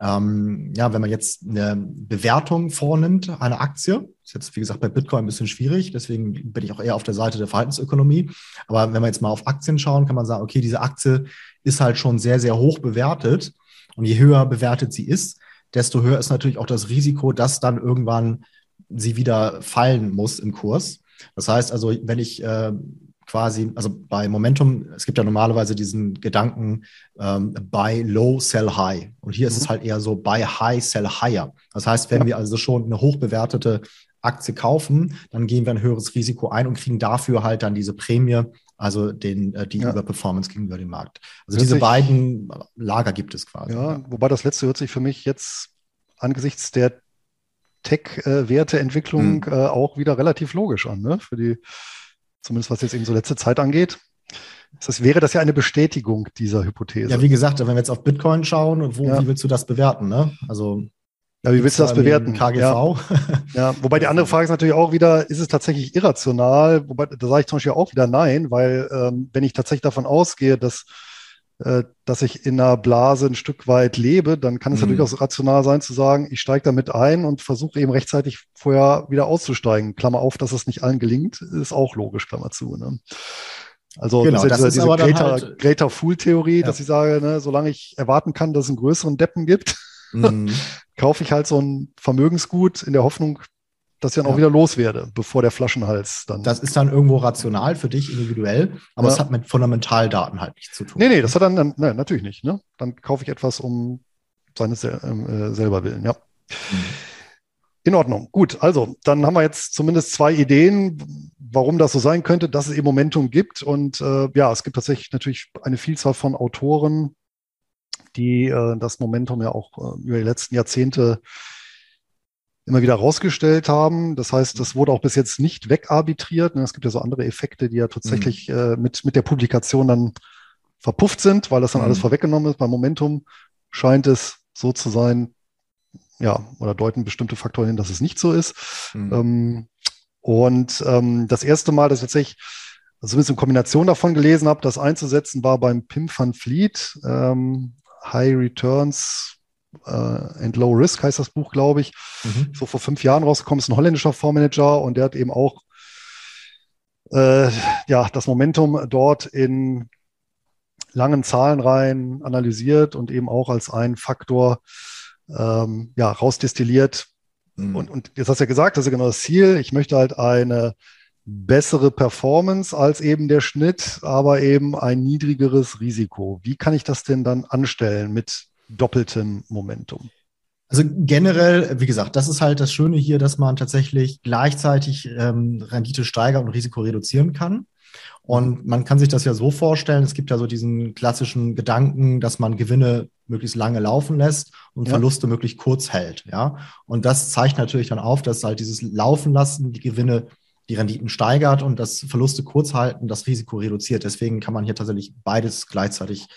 ähm, ja, wenn man jetzt eine Bewertung vornimmt einer Aktie, ist jetzt wie gesagt bei Bitcoin ein bisschen schwierig, deswegen bin ich auch eher auf der Seite der Verhaltensökonomie. Aber wenn wir jetzt mal auf Aktien schauen, kann man sagen, okay, diese Aktie ist halt schon sehr, sehr hoch bewertet. Und je höher bewertet sie ist, desto höher ist natürlich auch das Risiko, dass dann irgendwann sie wieder fallen muss im Kurs. Das heißt also, wenn ich äh, quasi, also bei Momentum, es gibt ja normalerweise diesen Gedanken ähm, buy low, sell high. Und hier mhm. ist es mhm. halt eher so buy high, sell higher. Das heißt, wenn ja. wir also schon eine hochbewertete Aktie kaufen, dann gehen wir ein höheres Risiko ein und kriegen dafür halt dann diese Prämie, also den, äh, die ja. Überperformance gegenüber dem Markt. Also hört diese sich, beiden Lager gibt es quasi. Ja, ja, wobei das letzte hört sich für mich jetzt angesichts der Tech-Werteentwicklung äh, auch wieder relativ logisch an, ne? Für die zumindest was jetzt eben so letzte Zeit angeht. Das wäre das ja eine Bestätigung dieser Hypothese. Ja, wie gesagt, wenn wir jetzt auf Bitcoin schauen, wo, ja. wie willst du das bewerten? Ne? Also ja, wie willst du das bewerten? KGV. Ja. ja. wobei die andere Frage ist natürlich auch wieder, ist es tatsächlich irrational? Wobei, da sage ich zum Beispiel auch wieder nein, weil ähm, wenn ich tatsächlich davon ausgehe, dass dass ich in einer Blase ein Stück weit lebe, dann kann es mhm. ja durchaus rational sein zu sagen, ich steige damit ein und versuche eben rechtzeitig vorher wieder auszusteigen. Klammer auf, dass es nicht allen gelingt, ist auch logisch, Klammer zu. Ne? Also genau, das ist diese, diese Greater, halt, Greater Fool-Theorie, ja. dass ich sage, ne, solange ich erwarten kann, dass es einen größeren Deppen gibt, mhm. kaufe ich halt so ein Vermögensgut in der Hoffnung, dass ich dann ja. auch wieder loswerde, bevor der Flaschenhals dann. Das ist dann irgendwo rational für dich individuell, aber ja. es hat mit Fundamentaldaten halt nichts zu tun. Nee, nee, das hat dann, dann nein, natürlich nicht. Ne? Dann kaufe ich etwas um seines ähm, äh, selber willen, ja. Mhm. In Ordnung. Gut, also dann haben wir jetzt zumindest zwei Ideen, warum das so sein könnte, dass es eben Momentum gibt. Und äh, ja, es gibt tatsächlich natürlich eine Vielzahl von Autoren, die äh, das Momentum ja auch äh, über die letzten Jahrzehnte immer wieder rausgestellt haben. Das heißt, das wurde auch bis jetzt nicht wegarbitriert. Ne? Es gibt ja so andere Effekte, die ja tatsächlich mhm. äh, mit, mit der Publikation dann verpufft sind, weil das dann mhm. alles vorweggenommen ist. Beim Momentum scheint es so zu sein, ja, oder deuten bestimmte Faktoren hin, dass es nicht so ist. Mhm. Ähm, und ähm, das erste Mal, dass ich tatsächlich zumindest in Kombination davon gelesen habe, das einzusetzen, war beim Pim van Fleet, ähm, High Returns äh, and Low Risk heißt das Buch, glaube ich. Mhm. So vor fünf Jahren rausgekommen, ist ein holländischer Fondsmanager und der hat eben auch äh, ja, das Momentum dort in langen Zahlenreihen analysiert und eben auch als einen Faktor ähm, ja, rausdestilliert. Mhm. Und, und jetzt hast du ja gesagt, das ist ja genau das Ziel. Ich möchte halt eine bessere Performance als eben der Schnitt, aber eben ein niedrigeres Risiko. Wie kann ich das denn dann anstellen mit doppeltem Momentum? Also generell, wie gesagt, das ist halt das Schöne hier, dass man tatsächlich gleichzeitig ähm, Rendite steigern und Risiko reduzieren kann. Und man kann sich das ja so vorstellen, es gibt ja so diesen klassischen Gedanken, dass man Gewinne möglichst lange laufen lässt und ja. Verluste möglichst kurz hält. Ja. Und das zeigt natürlich dann auf, dass halt dieses Laufen lassen die Gewinne die Renditen steigert und das Verluste kurz halten das Risiko reduziert. Deswegen kann man hier tatsächlich beides gleichzeitig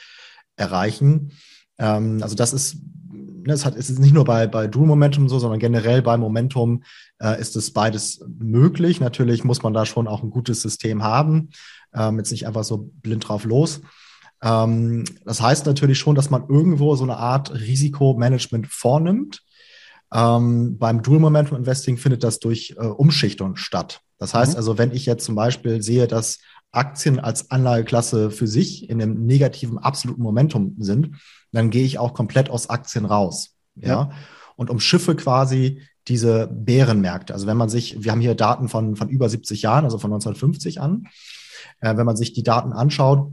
erreichen. Ähm, also das ist, ne, es, hat, es ist nicht nur bei, bei Dual Momentum so, sondern generell bei Momentum äh, ist es beides möglich. Natürlich muss man da schon auch ein gutes System haben, ähm, jetzt nicht einfach so blind drauf los. Ähm, das heißt natürlich schon, dass man irgendwo so eine Art Risikomanagement vornimmt. Ähm, beim Dual Momentum Investing findet das durch äh, Umschichtung statt. Das heißt mhm. also, wenn ich jetzt zum Beispiel sehe, dass Aktien als Anlageklasse für sich in einem negativen absoluten Momentum sind, dann gehe ich auch komplett aus Aktien raus. Ja. ja. Und umschiffe quasi diese Bärenmärkte. Also wenn man sich, wir haben hier Daten von, von über 70 Jahren, also von 1950 an. Äh, wenn man sich die Daten anschaut,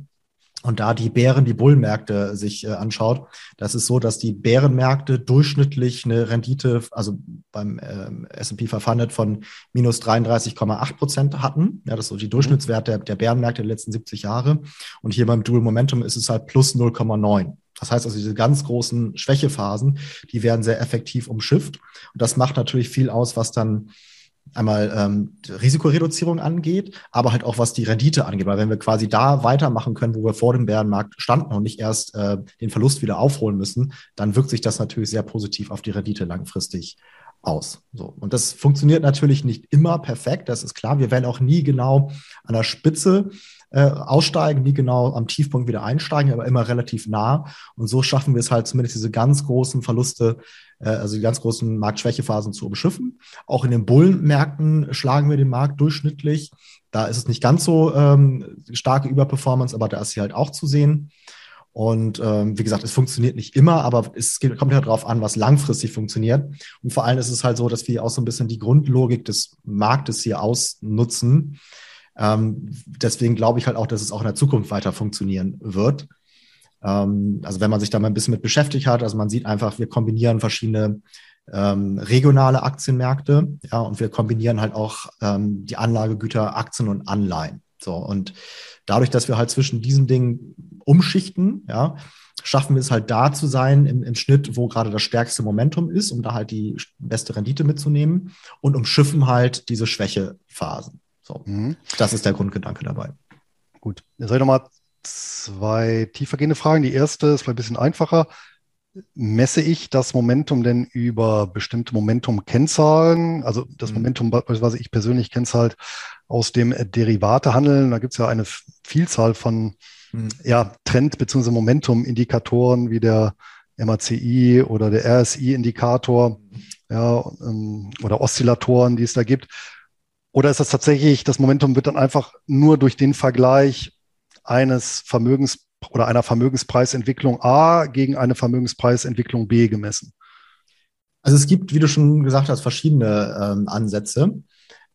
und da die Bären, die Bullenmärkte sich äh, anschaut, das ist so, dass die Bärenmärkte durchschnittlich eine Rendite, also beim ähm, S&P 500 von minus 33,8 Prozent hatten. Ja, das ist so die mhm. Durchschnittswert der, der Bärenmärkte der letzten 70 Jahre. Und hier beim Dual Momentum ist es halt plus 0,9. Das heißt also, diese ganz großen Schwächephasen, die werden sehr effektiv umschifft. Und das macht natürlich viel aus, was dann einmal ähm, Risikoreduzierung angeht, aber halt auch was die Rendite angeht. Weil wenn wir quasi da weitermachen können, wo wir vor dem Bärenmarkt standen und nicht erst äh, den Verlust wieder aufholen müssen, dann wirkt sich das natürlich sehr positiv auf die Rendite langfristig aus. So. Und das funktioniert natürlich nicht immer perfekt, das ist klar. Wir werden auch nie genau an der Spitze äh, aussteigen, nie genau am Tiefpunkt wieder einsteigen, aber immer relativ nah. Und so schaffen wir es halt zumindest diese ganz großen Verluste, äh, also die ganz großen Marktschwächephasen zu umschiffen. Auch in den Bullenmärkten schlagen wir den Markt durchschnittlich. Da ist es nicht ganz so ähm, starke Überperformance, aber da ist sie halt auch zu sehen. Und ähm, wie gesagt, es funktioniert nicht immer, aber es kommt ja darauf an, was langfristig funktioniert. Und vor allem ist es halt so, dass wir auch so ein bisschen die Grundlogik des Marktes hier ausnutzen. Ähm, deswegen glaube ich halt auch, dass es auch in der Zukunft weiter funktionieren wird. Ähm, also wenn man sich da mal ein bisschen mit beschäftigt hat, also man sieht einfach, wir kombinieren verschiedene ähm, regionale Aktienmärkte, ja, und wir kombinieren halt auch ähm, die Anlagegüter, Aktien und Anleihen. So, und dadurch, dass wir halt zwischen diesen Dingen umschichten, ja, schaffen wir es halt da zu sein im, im Schnitt, wo gerade das stärkste Momentum ist, um da halt die beste Rendite mitzunehmen und umschiffen halt diese Schwächephasen. So, mhm. das ist der Grundgedanke dabei. Gut, jetzt habe ich nochmal zwei tiefergehende Fragen. Die erste ist vielleicht ein bisschen einfacher. Messe ich das Momentum denn über bestimmte Momentum-Kennzahlen? Also das mhm. Momentum beispielsweise ich persönlich kenne es halt aus dem Derivatehandel. Da gibt es ja eine Vielzahl von mhm. ja, Trend- bzw. Momentum-Indikatoren wie der MACI oder der RSI-Indikator mhm. ja, ähm, oder Oszillatoren, die es da gibt. Oder ist das tatsächlich, das Momentum wird dann einfach nur durch den Vergleich eines Vermögens oder einer Vermögenspreisentwicklung A gegen eine Vermögenspreisentwicklung B gemessen? Also es gibt, wie du schon gesagt hast, verschiedene ähm, Ansätze.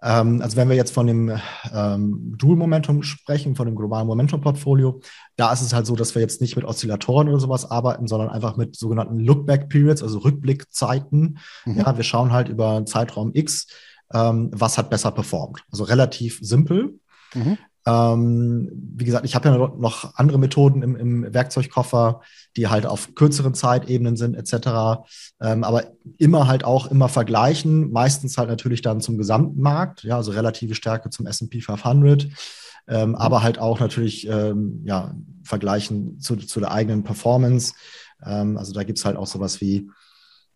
Ähm, also wenn wir jetzt von dem ähm, Dual Momentum sprechen, von dem globalen Momentum Portfolio, da ist es halt so, dass wir jetzt nicht mit Oszillatoren oder sowas arbeiten, sondern einfach mit sogenannten Lookback Periods, also Rückblickzeiten. Mhm. Ja, wir schauen halt über einen Zeitraum X, ähm, was hat besser performt. Also relativ simpel. Mhm. Ähm, wie gesagt, ich habe ja noch andere Methoden im, im, Werkzeugkoffer, die halt auf kürzeren Zeitebenen sind, etc. Ähm, aber immer halt auch immer vergleichen, meistens halt natürlich dann zum Gesamtmarkt, ja, also relative Stärke zum S&P 500, ähm, mhm. aber halt auch natürlich ähm, ja, vergleichen zu, zu der eigenen Performance. Ähm, also da gibt's halt auch sowas wie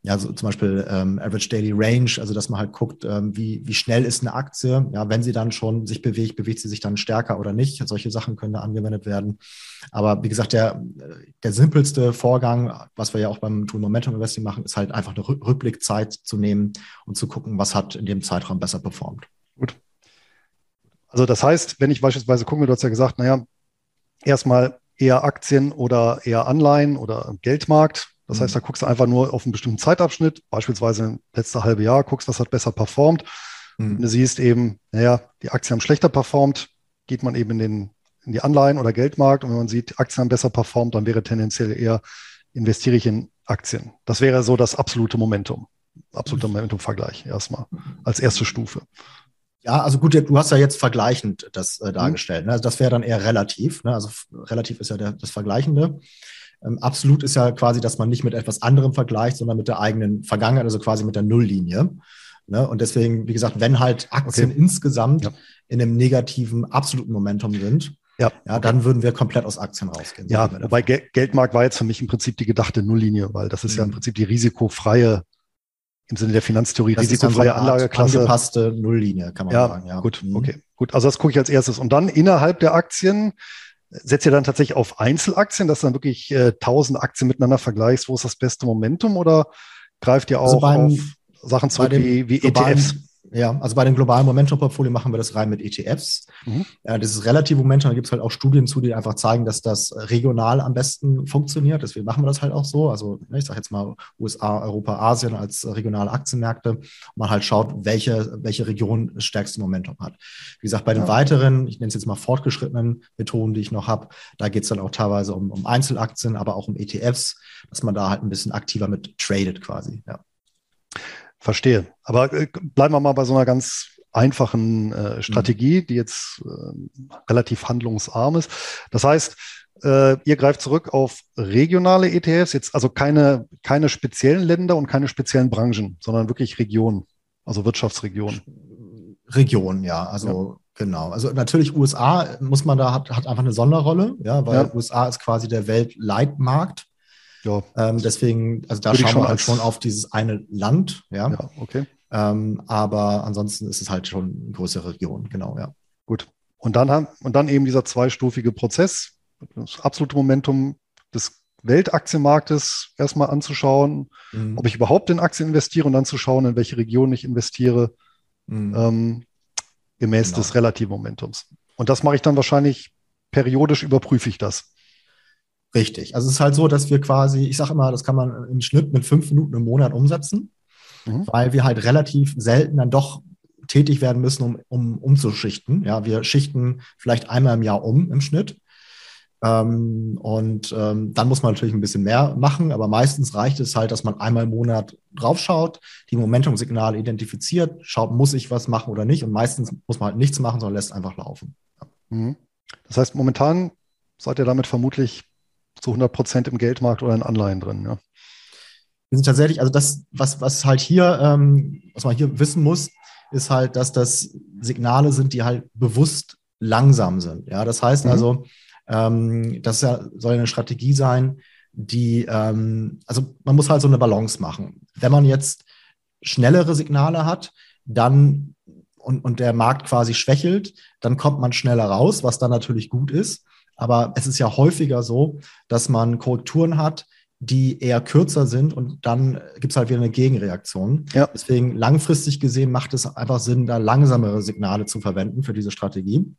ja, so zum Beispiel ähm, Average Daily Range, also dass man halt guckt, ähm, wie, wie schnell ist eine Aktie. Ja, wenn sie dann schon sich bewegt, bewegt sie sich dann stärker oder nicht. Solche Sachen können da angewendet werden. Aber wie gesagt, der, der simpelste Vorgang, was wir ja auch beim Tool Momentum Investing machen, ist halt einfach eine Rückblickzeit zu nehmen und zu gucken, was hat in dem Zeitraum besser performt. Gut. Also das heißt, wenn ich beispielsweise gucke, du hast ja gesagt, naja, erstmal eher Aktien oder eher Anleihen oder Geldmarkt, das heißt, mhm. da guckst du einfach nur auf einen bestimmten Zeitabschnitt, beispielsweise letzte halbe Jahr, guckst, was hat besser performt. Mhm. Und du siehst eben, naja, die Aktien haben schlechter performt, geht man eben in, den, in die Anleihen oder Geldmarkt und wenn man sieht, die Aktien haben besser performt, dann wäre tendenziell eher, investiere ich in Aktien. Das wäre so das absolute Momentum, absoluter mhm. Momentum-Vergleich erstmal als erste Stufe. Ja, also gut, du hast ja jetzt vergleichend das äh, dargestellt. Ne? Also das wäre dann eher relativ. Ne? Also relativ ist ja der, das Vergleichende. Ähm, absolut ist ja quasi, dass man nicht mit etwas anderem vergleicht, sondern mit der eigenen Vergangenheit, also quasi mit der Nulllinie. Ne? Und deswegen, wie gesagt, wenn halt Aktien okay. insgesamt ja. in einem negativen absoluten Momentum sind, ja, ja okay. dann würden wir komplett aus Aktien rausgehen. Ja, wobei Gel Geldmarkt war jetzt für mich im Prinzip die gedachte Nulllinie, weil das ist mhm. ja im mhm. Prinzip die risikofreie im Sinne der Finanztheorie das risikofreie so Anlageklasse. Angepasste Nulllinie, kann man ja, sagen. Ja, gut, mhm. okay, gut. Also das gucke ich als erstes. Und dann innerhalb der Aktien setzt ihr dann tatsächlich auf Einzelaktien, dass du dann wirklich äh, 1000 Aktien miteinander vergleichst, wo ist das beste Momentum oder greift ihr also auch also beim, auf Sachen zurück wie, wie ETFs? Ja, also bei dem globalen Momentum-Portfolio machen wir das rein mit ETFs. Mhm. Ja, das ist relativ Momentum, da gibt es halt auch Studien zu, die einfach zeigen, dass das regional am besten funktioniert. Deswegen machen wir das halt auch so. Also ne, ich sage jetzt mal USA, Europa, Asien als regionale Aktienmärkte. Und man halt schaut, welche, welche Region das stärkste Momentum hat. Wie gesagt, bei den ja. weiteren, ich nenne es jetzt mal fortgeschrittenen Methoden, die ich noch habe, da geht es dann auch teilweise um, um Einzelaktien, aber auch um ETFs, dass man da halt ein bisschen aktiver mit tradet quasi. Ja. Verstehe. Aber äh, bleiben wir mal bei so einer ganz einfachen äh, Strategie, mhm. die jetzt äh, relativ handlungsarm ist. Das heißt, äh, ihr greift zurück auf regionale ETFs, jetzt also keine, keine speziellen Länder und keine speziellen Branchen, sondern wirklich Regionen, also Wirtschaftsregionen. Regionen, ja. Also ja. Genau. Also natürlich USA muss man da hat, hat einfach eine Sonderrolle, ja, weil ja. USA ist quasi der Weltleitmarkt. Ja. Ähm, deswegen, also da schauen wir halt schon auf dieses eine Land, ja. ja okay. Ähm, aber ansonsten ist es halt schon eine größere Region, genau, ja. Gut. Und dann haben, und dann eben dieser zweistufige Prozess, das absolute Momentum des Weltaktienmarktes erstmal anzuschauen, mhm. ob ich überhaupt in Aktien investiere und dann zu schauen, in welche Region ich investiere, mhm. ähm, gemäß genau. des relativen Momentums. Und das mache ich dann wahrscheinlich periodisch überprüfe ich das. Richtig. Also es ist halt so, dass wir quasi, ich sage immer, das kann man im Schnitt mit fünf Minuten im Monat umsetzen, mhm. weil wir halt relativ selten dann doch tätig werden müssen, um, um umzuschichten. Ja, wir schichten vielleicht einmal im Jahr um im Schnitt. Ähm, und ähm, dann muss man natürlich ein bisschen mehr machen, aber meistens reicht es halt, dass man einmal im Monat draufschaut, die Momentumsignale identifiziert, schaut, muss ich was machen oder nicht. Und meistens muss man halt nichts machen, sondern lässt einfach laufen. Ja. Mhm. Das heißt, momentan seid ihr damit vermutlich zu 100 Prozent im Geldmarkt oder in Anleihen drin. Ja. Wir sind tatsächlich, also das, was, was halt hier, ähm, was man hier wissen muss, ist halt, dass das Signale sind, die halt bewusst langsam sind. Ja, das heißt mhm. also, ähm, das ja, soll eine Strategie sein, die, ähm, also man muss halt so eine Balance machen. Wenn man jetzt schnellere Signale hat, dann und, und der Markt quasi schwächelt, dann kommt man schneller raus, was dann natürlich gut ist. Aber es ist ja häufiger so, dass man Korrekturen hat, die eher kürzer sind und dann gibt es halt wieder eine Gegenreaktion. Ja. Deswegen langfristig gesehen macht es einfach Sinn, da langsamere Signale zu verwenden für diese Strategie.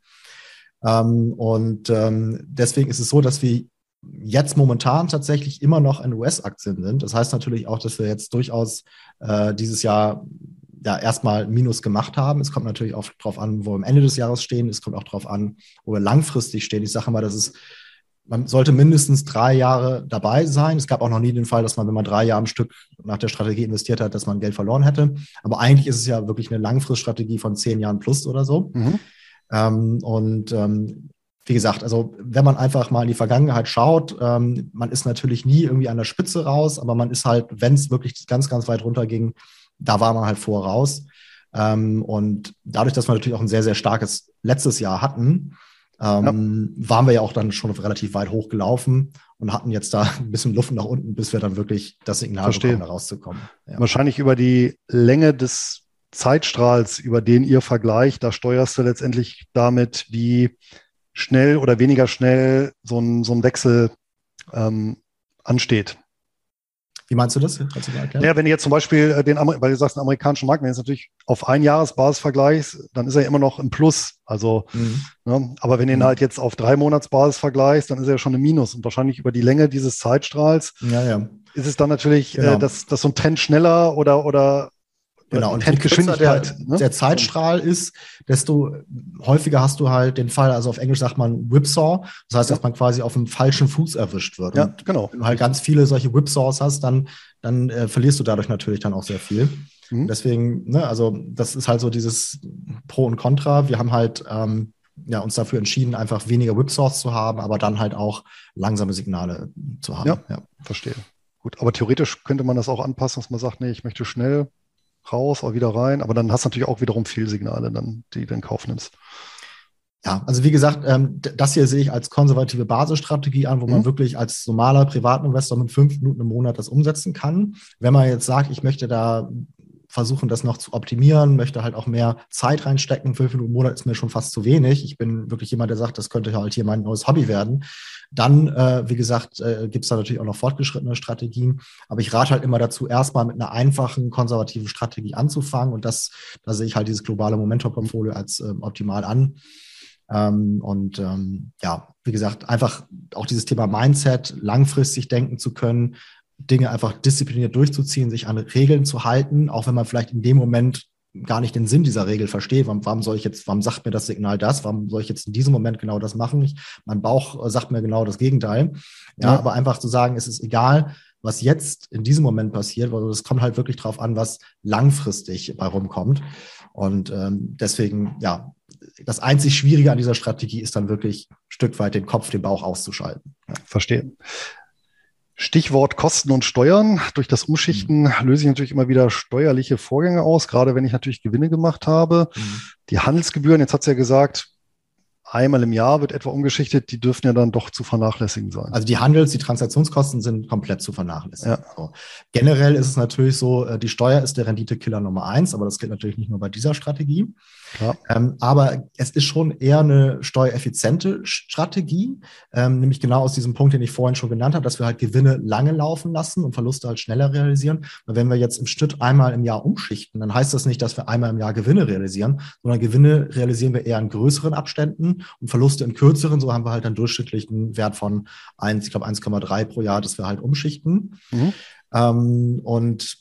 Ähm, und ähm, deswegen ist es so, dass wir jetzt momentan tatsächlich immer noch in US-Aktien sind. Das heißt natürlich auch, dass wir jetzt durchaus äh, dieses Jahr ja erstmal Minus gemacht haben. Es kommt natürlich auch darauf an, wo wir am Ende des Jahres stehen. Es kommt auch darauf an, wo wir langfristig stehen. Ich sage mal, das ist man sollte mindestens drei Jahre dabei sein. Es gab auch noch nie den Fall, dass man, wenn man drei Jahre am Stück nach der Strategie investiert hat, dass man Geld verloren hätte. Aber eigentlich ist es ja wirklich eine Langfriststrategie von zehn Jahren plus oder so. Mhm. Ähm, und ähm, wie gesagt, also wenn man einfach mal in die Vergangenheit schaut, ähm, man ist natürlich nie irgendwie an der Spitze raus, aber man ist halt, wenn es wirklich ganz, ganz weit runter ging, da war man halt vor raus. Ähm, und dadurch, dass wir natürlich auch ein sehr, sehr starkes letztes Jahr hatten, ähm, ja. waren wir ja auch dann schon relativ weit hochgelaufen und hatten jetzt da ein bisschen Luft nach unten, bis wir dann wirklich das Signal Verstehe. bekommen, da rauszukommen. Ja. Wahrscheinlich über die Länge des Zeitstrahls, über den ihr vergleicht, da steuerst du letztendlich damit, wie schnell oder weniger schnell so ein, so ein Wechsel ähm, ansteht. Wie meinst du das? Kannst du mal Ja, wenn du jetzt zum Beispiel äh, den, weil du sagst, den amerikanischen Markt, wenn du jetzt natürlich auf ein Jahresbasis vergleichst, dann ist er immer noch im Plus. Also, mhm. ne, aber wenn du ihn mhm. halt jetzt auf drei Monatsbasis vergleichst, dann ist er ja schon ein Minus. Und wahrscheinlich über die Länge dieses Zeitstrahls ja, ja. ist es dann natürlich, genau. äh, dass, dass so ein Trend schneller oder, oder Genau, und je kürzer der, ne? der Zeitstrahl ist, desto häufiger hast du halt den Fall, also auf Englisch sagt man Whipsaw, das heißt, ja. dass man quasi auf dem falschen Fuß erwischt wird. Ja, und genau. Wenn du halt ganz viele solche Whipsaws hast, dann, dann äh, verlierst du dadurch natürlich dann auch sehr viel. Mhm. Deswegen, ne, also das ist halt so dieses Pro und Contra. Wir haben halt ähm, ja, uns dafür entschieden, einfach weniger Whipsaws zu haben, aber dann halt auch langsame Signale zu haben. Ja, ja. verstehe. Gut, aber theoretisch könnte man das auch anpassen, dass man sagt, nee, ich möchte schnell raus, auch wieder rein. Aber dann hast du natürlich auch wiederum Fehlsignale, dann, die du in Kauf nimmst. Ja, also wie gesagt, ähm, das hier sehe ich als konservative Basisstrategie an, wo mhm. man wirklich als normaler Privatinvestor mit fünf Minuten im Monat das umsetzen kann. Wenn man jetzt sagt, ich möchte da versuchen, das noch zu optimieren, möchte halt auch mehr Zeit reinstecken. Fünf Minuten im Monat ist mir schon fast zu wenig. Ich bin wirklich jemand, der sagt, das könnte halt hier mein neues Hobby werden. Dann, äh, wie gesagt, äh, gibt es da natürlich auch noch fortgeschrittene Strategien. Aber ich rate halt immer dazu, erstmal mit einer einfachen, konservativen Strategie anzufangen. Und das, da sehe ich halt dieses globale Momentum-Portfolio als äh, optimal an. Ähm, und ähm, ja, wie gesagt, einfach auch dieses Thema Mindset, langfristig denken zu können, Dinge einfach diszipliniert durchzuziehen, sich an Regeln zu halten, auch wenn man vielleicht in dem Moment gar nicht den Sinn dieser Regel versteht. Warum, warum soll ich jetzt, warum sagt mir das Signal das? Warum soll ich jetzt in diesem Moment genau das machen? Ich, mein Bauch äh, sagt mir genau das Gegenteil. Ja, ja, aber einfach zu sagen, es ist egal, was jetzt in diesem Moment passiert, weil es kommt halt wirklich drauf an, was langfristig bei rumkommt. Und ähm, deswegen, ja, das einzig Schwierige an dieser Strategie ist dann wirklich ein Stück weit den Kopf, den Bauch auszuschalten. Ja. Verstehe. Stichwort Kosten und Steuern. Durch das Umschichten mhm. löse ich natürlich immer wieder steuerliche Vorgänge aus, gerade wenn ich natürlich Gewinne gemacht habe. Mhm. Die Handelsgebühren, jetzt hat sie ja gesagt, einmal im Jahr wird etwa umgeschichtet, die dürfen ja dann doch zu vernachlässigen sein. Also die Handels-, die Transaktionskosten sind komplett zu vernachlässigen. Ja. So. Generell ist es natürlich so, äh, die Steuer ist der Renditekiller Nummer eins, aber das gilt natürlich nicht nur bei dieser Strategie. Ähm, aber es ist schon eher eine steuereffiziente Strategie, ähm, nämlich genau aus diesem Punkt, den ich vorhin schon genannt habe, dass wir halt Gewinne lange laufen lassen und Verluste halt schneller realisieren. Weil wenn wir jetzt im Schnitt einmal im Jahr umschichten, dann heißt das nicht, dass wir einmal im Jahr Gewinne realisieren, sondern Gewinne realisieren wir eher in größeren Abständen und Verluste in kürzeren. So haben wir halt einen durchschnittlichen Wert von 1, ich glaube 1,3 pro Jahr, dass wir halt umschichten. Mhm. Ähm, und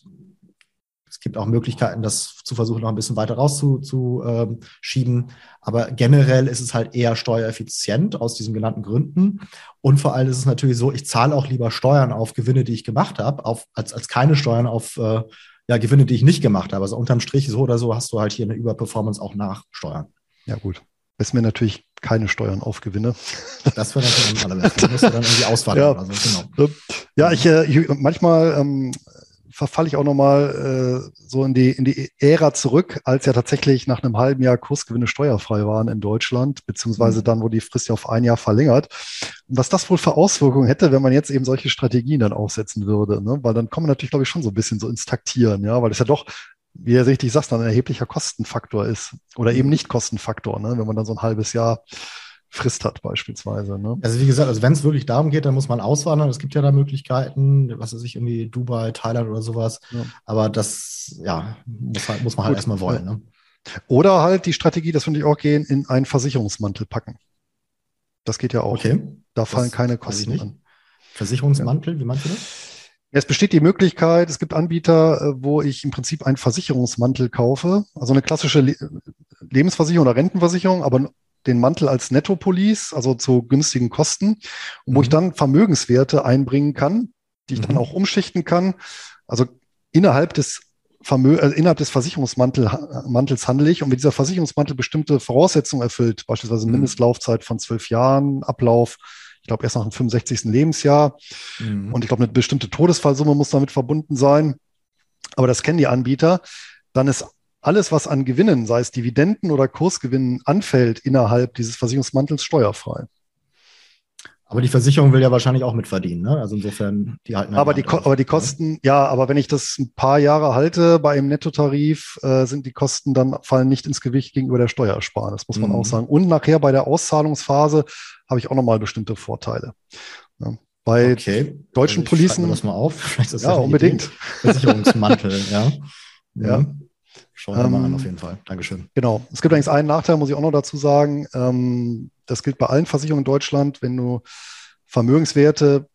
es gibt auch Möglichkeiten, das zu versuchen, noch ein bisschen weiter rauszuschieben. Ähm, Aber generell ist es halt eher steuereffizient aus diesen genannten Gründen. Und vor allem ist es natürlich so, ich zahle auch lieber Steuern auf Gewinne, die ich gemacht habe, auf, als, als keine Steuern auf äh, ja, Gewinne, die ich nicht gemacht habe. Also unterm Strich so oder so hast du halt hier eine Überperformance auch nach Steuern. Ja, gut. Ist mir natürlich keine Steuern auf Gewinne. Das wäre natürlich du dann irgendwie auswandern ja. oder so, genau. Ja, ich, äh, ich manchmal ähm, verfalle ich auch nochmal äh, so in die, in die Ära zurück, als ja tatsächlich nach einem halben Jahr Kursgewinne steuerfrei waren in Deutschland, beziehungsweise mhm. dann, wo die Frist ja auf ein Jahr verlängert. Und was das wohl für Auswirkungen hätte, wenn man jetzt eben solche Strategien dann aufsetzen würde, ne? weil dann kommen natürlich, glaube ich, schon so ein bisschen so ins Taktieren, ja, weil es ja doch wie er richtig sagt, dann ein erheblicher Kostenfaktor ist oder eben nicht Kostenfaktor, ne? wenn man dann so ein halbes Jahr Frist hat beispielsweise. Ne? Also wie gesagt, also wenn es wirklich darum geht, dann muss man auswandern. Es gibt ja da Möglichkeiten, was weiß ich, irgendwie Dubai, Thailand oder sowas. Ja. Aber das, ja, muss, halt, muss man halt Gut, erstmal wollen. Ja. Ne? Oder halt die Strategie, das finde ich auch gehen, in einen Versicherungsmantel packen. Das geht ja auch. Okay. Da fallen das keine Kosten an. Versicherungsmantel, wie meinst du das? Es besteht die Möglichkeit, es gibt Anbieter, äh, wo ich im Prinzip einen Versicherungsmantel kaufe, also eine klassische Le Lebensversicherung oder Rentenversicherung, aber den Mantel als Nettopolice, also zu günstigen Kosten, wo mhm. ich dann Vermögenswerte einbringen kann, die ich mhm. dann auch umschichten kann. Also innerhalb des Vermö äh, innerhalb des Versicherungsmantels handle ich und wenn dieser Versicherungsmantel bestimmte Voraussetzungen erfüllt, beispielsweise mhm. Mindestlaufzeit von zwölf Jahren, Ablauf, ich glaube erst nach dem 65. Lebensjahr mhm. und ich glaube eine bestimmte Todesfallsumme muss damit verbunden sein, aber das kennen die Anbieter, dann ist alles, was an Gewinnen, sei es Dividenden oder Kursgewinnen, anfällt innerhalb dieses Versicherungsmantels steuerfrei. Aber die Versicherung will ja wahrscheinlich auch mitverdienen, ne? Also insofern, die halten. Aber die, aber die Kosten, ja, aber wenn ich das ein paar Jahre halte bei einem Nettotarif, äh, sind die Kosten dann fallen nicht ins Gewicht gegenüber der Steuersparnis, muss man mhm. auch sagen. Und nachher bei der Auszahlungsphase habe ich auch nochmal bestimmte Vorteile. Ja. Bei okay. deutschen also Policen. das mal auf. Vielleicht ist das ja, unbedingt. Versicherungsmantel, ja. Ja. Mhm. Schauen wir ähm, mal an, auf jeden Fall. Dankeschön. Genau. Es gibt allerdings einen Nachteil, muss ich auch noch dazu sagen. Ähm, das gilt bei allen Versicherungen in Deutschland. Wenn du Vermögenswerte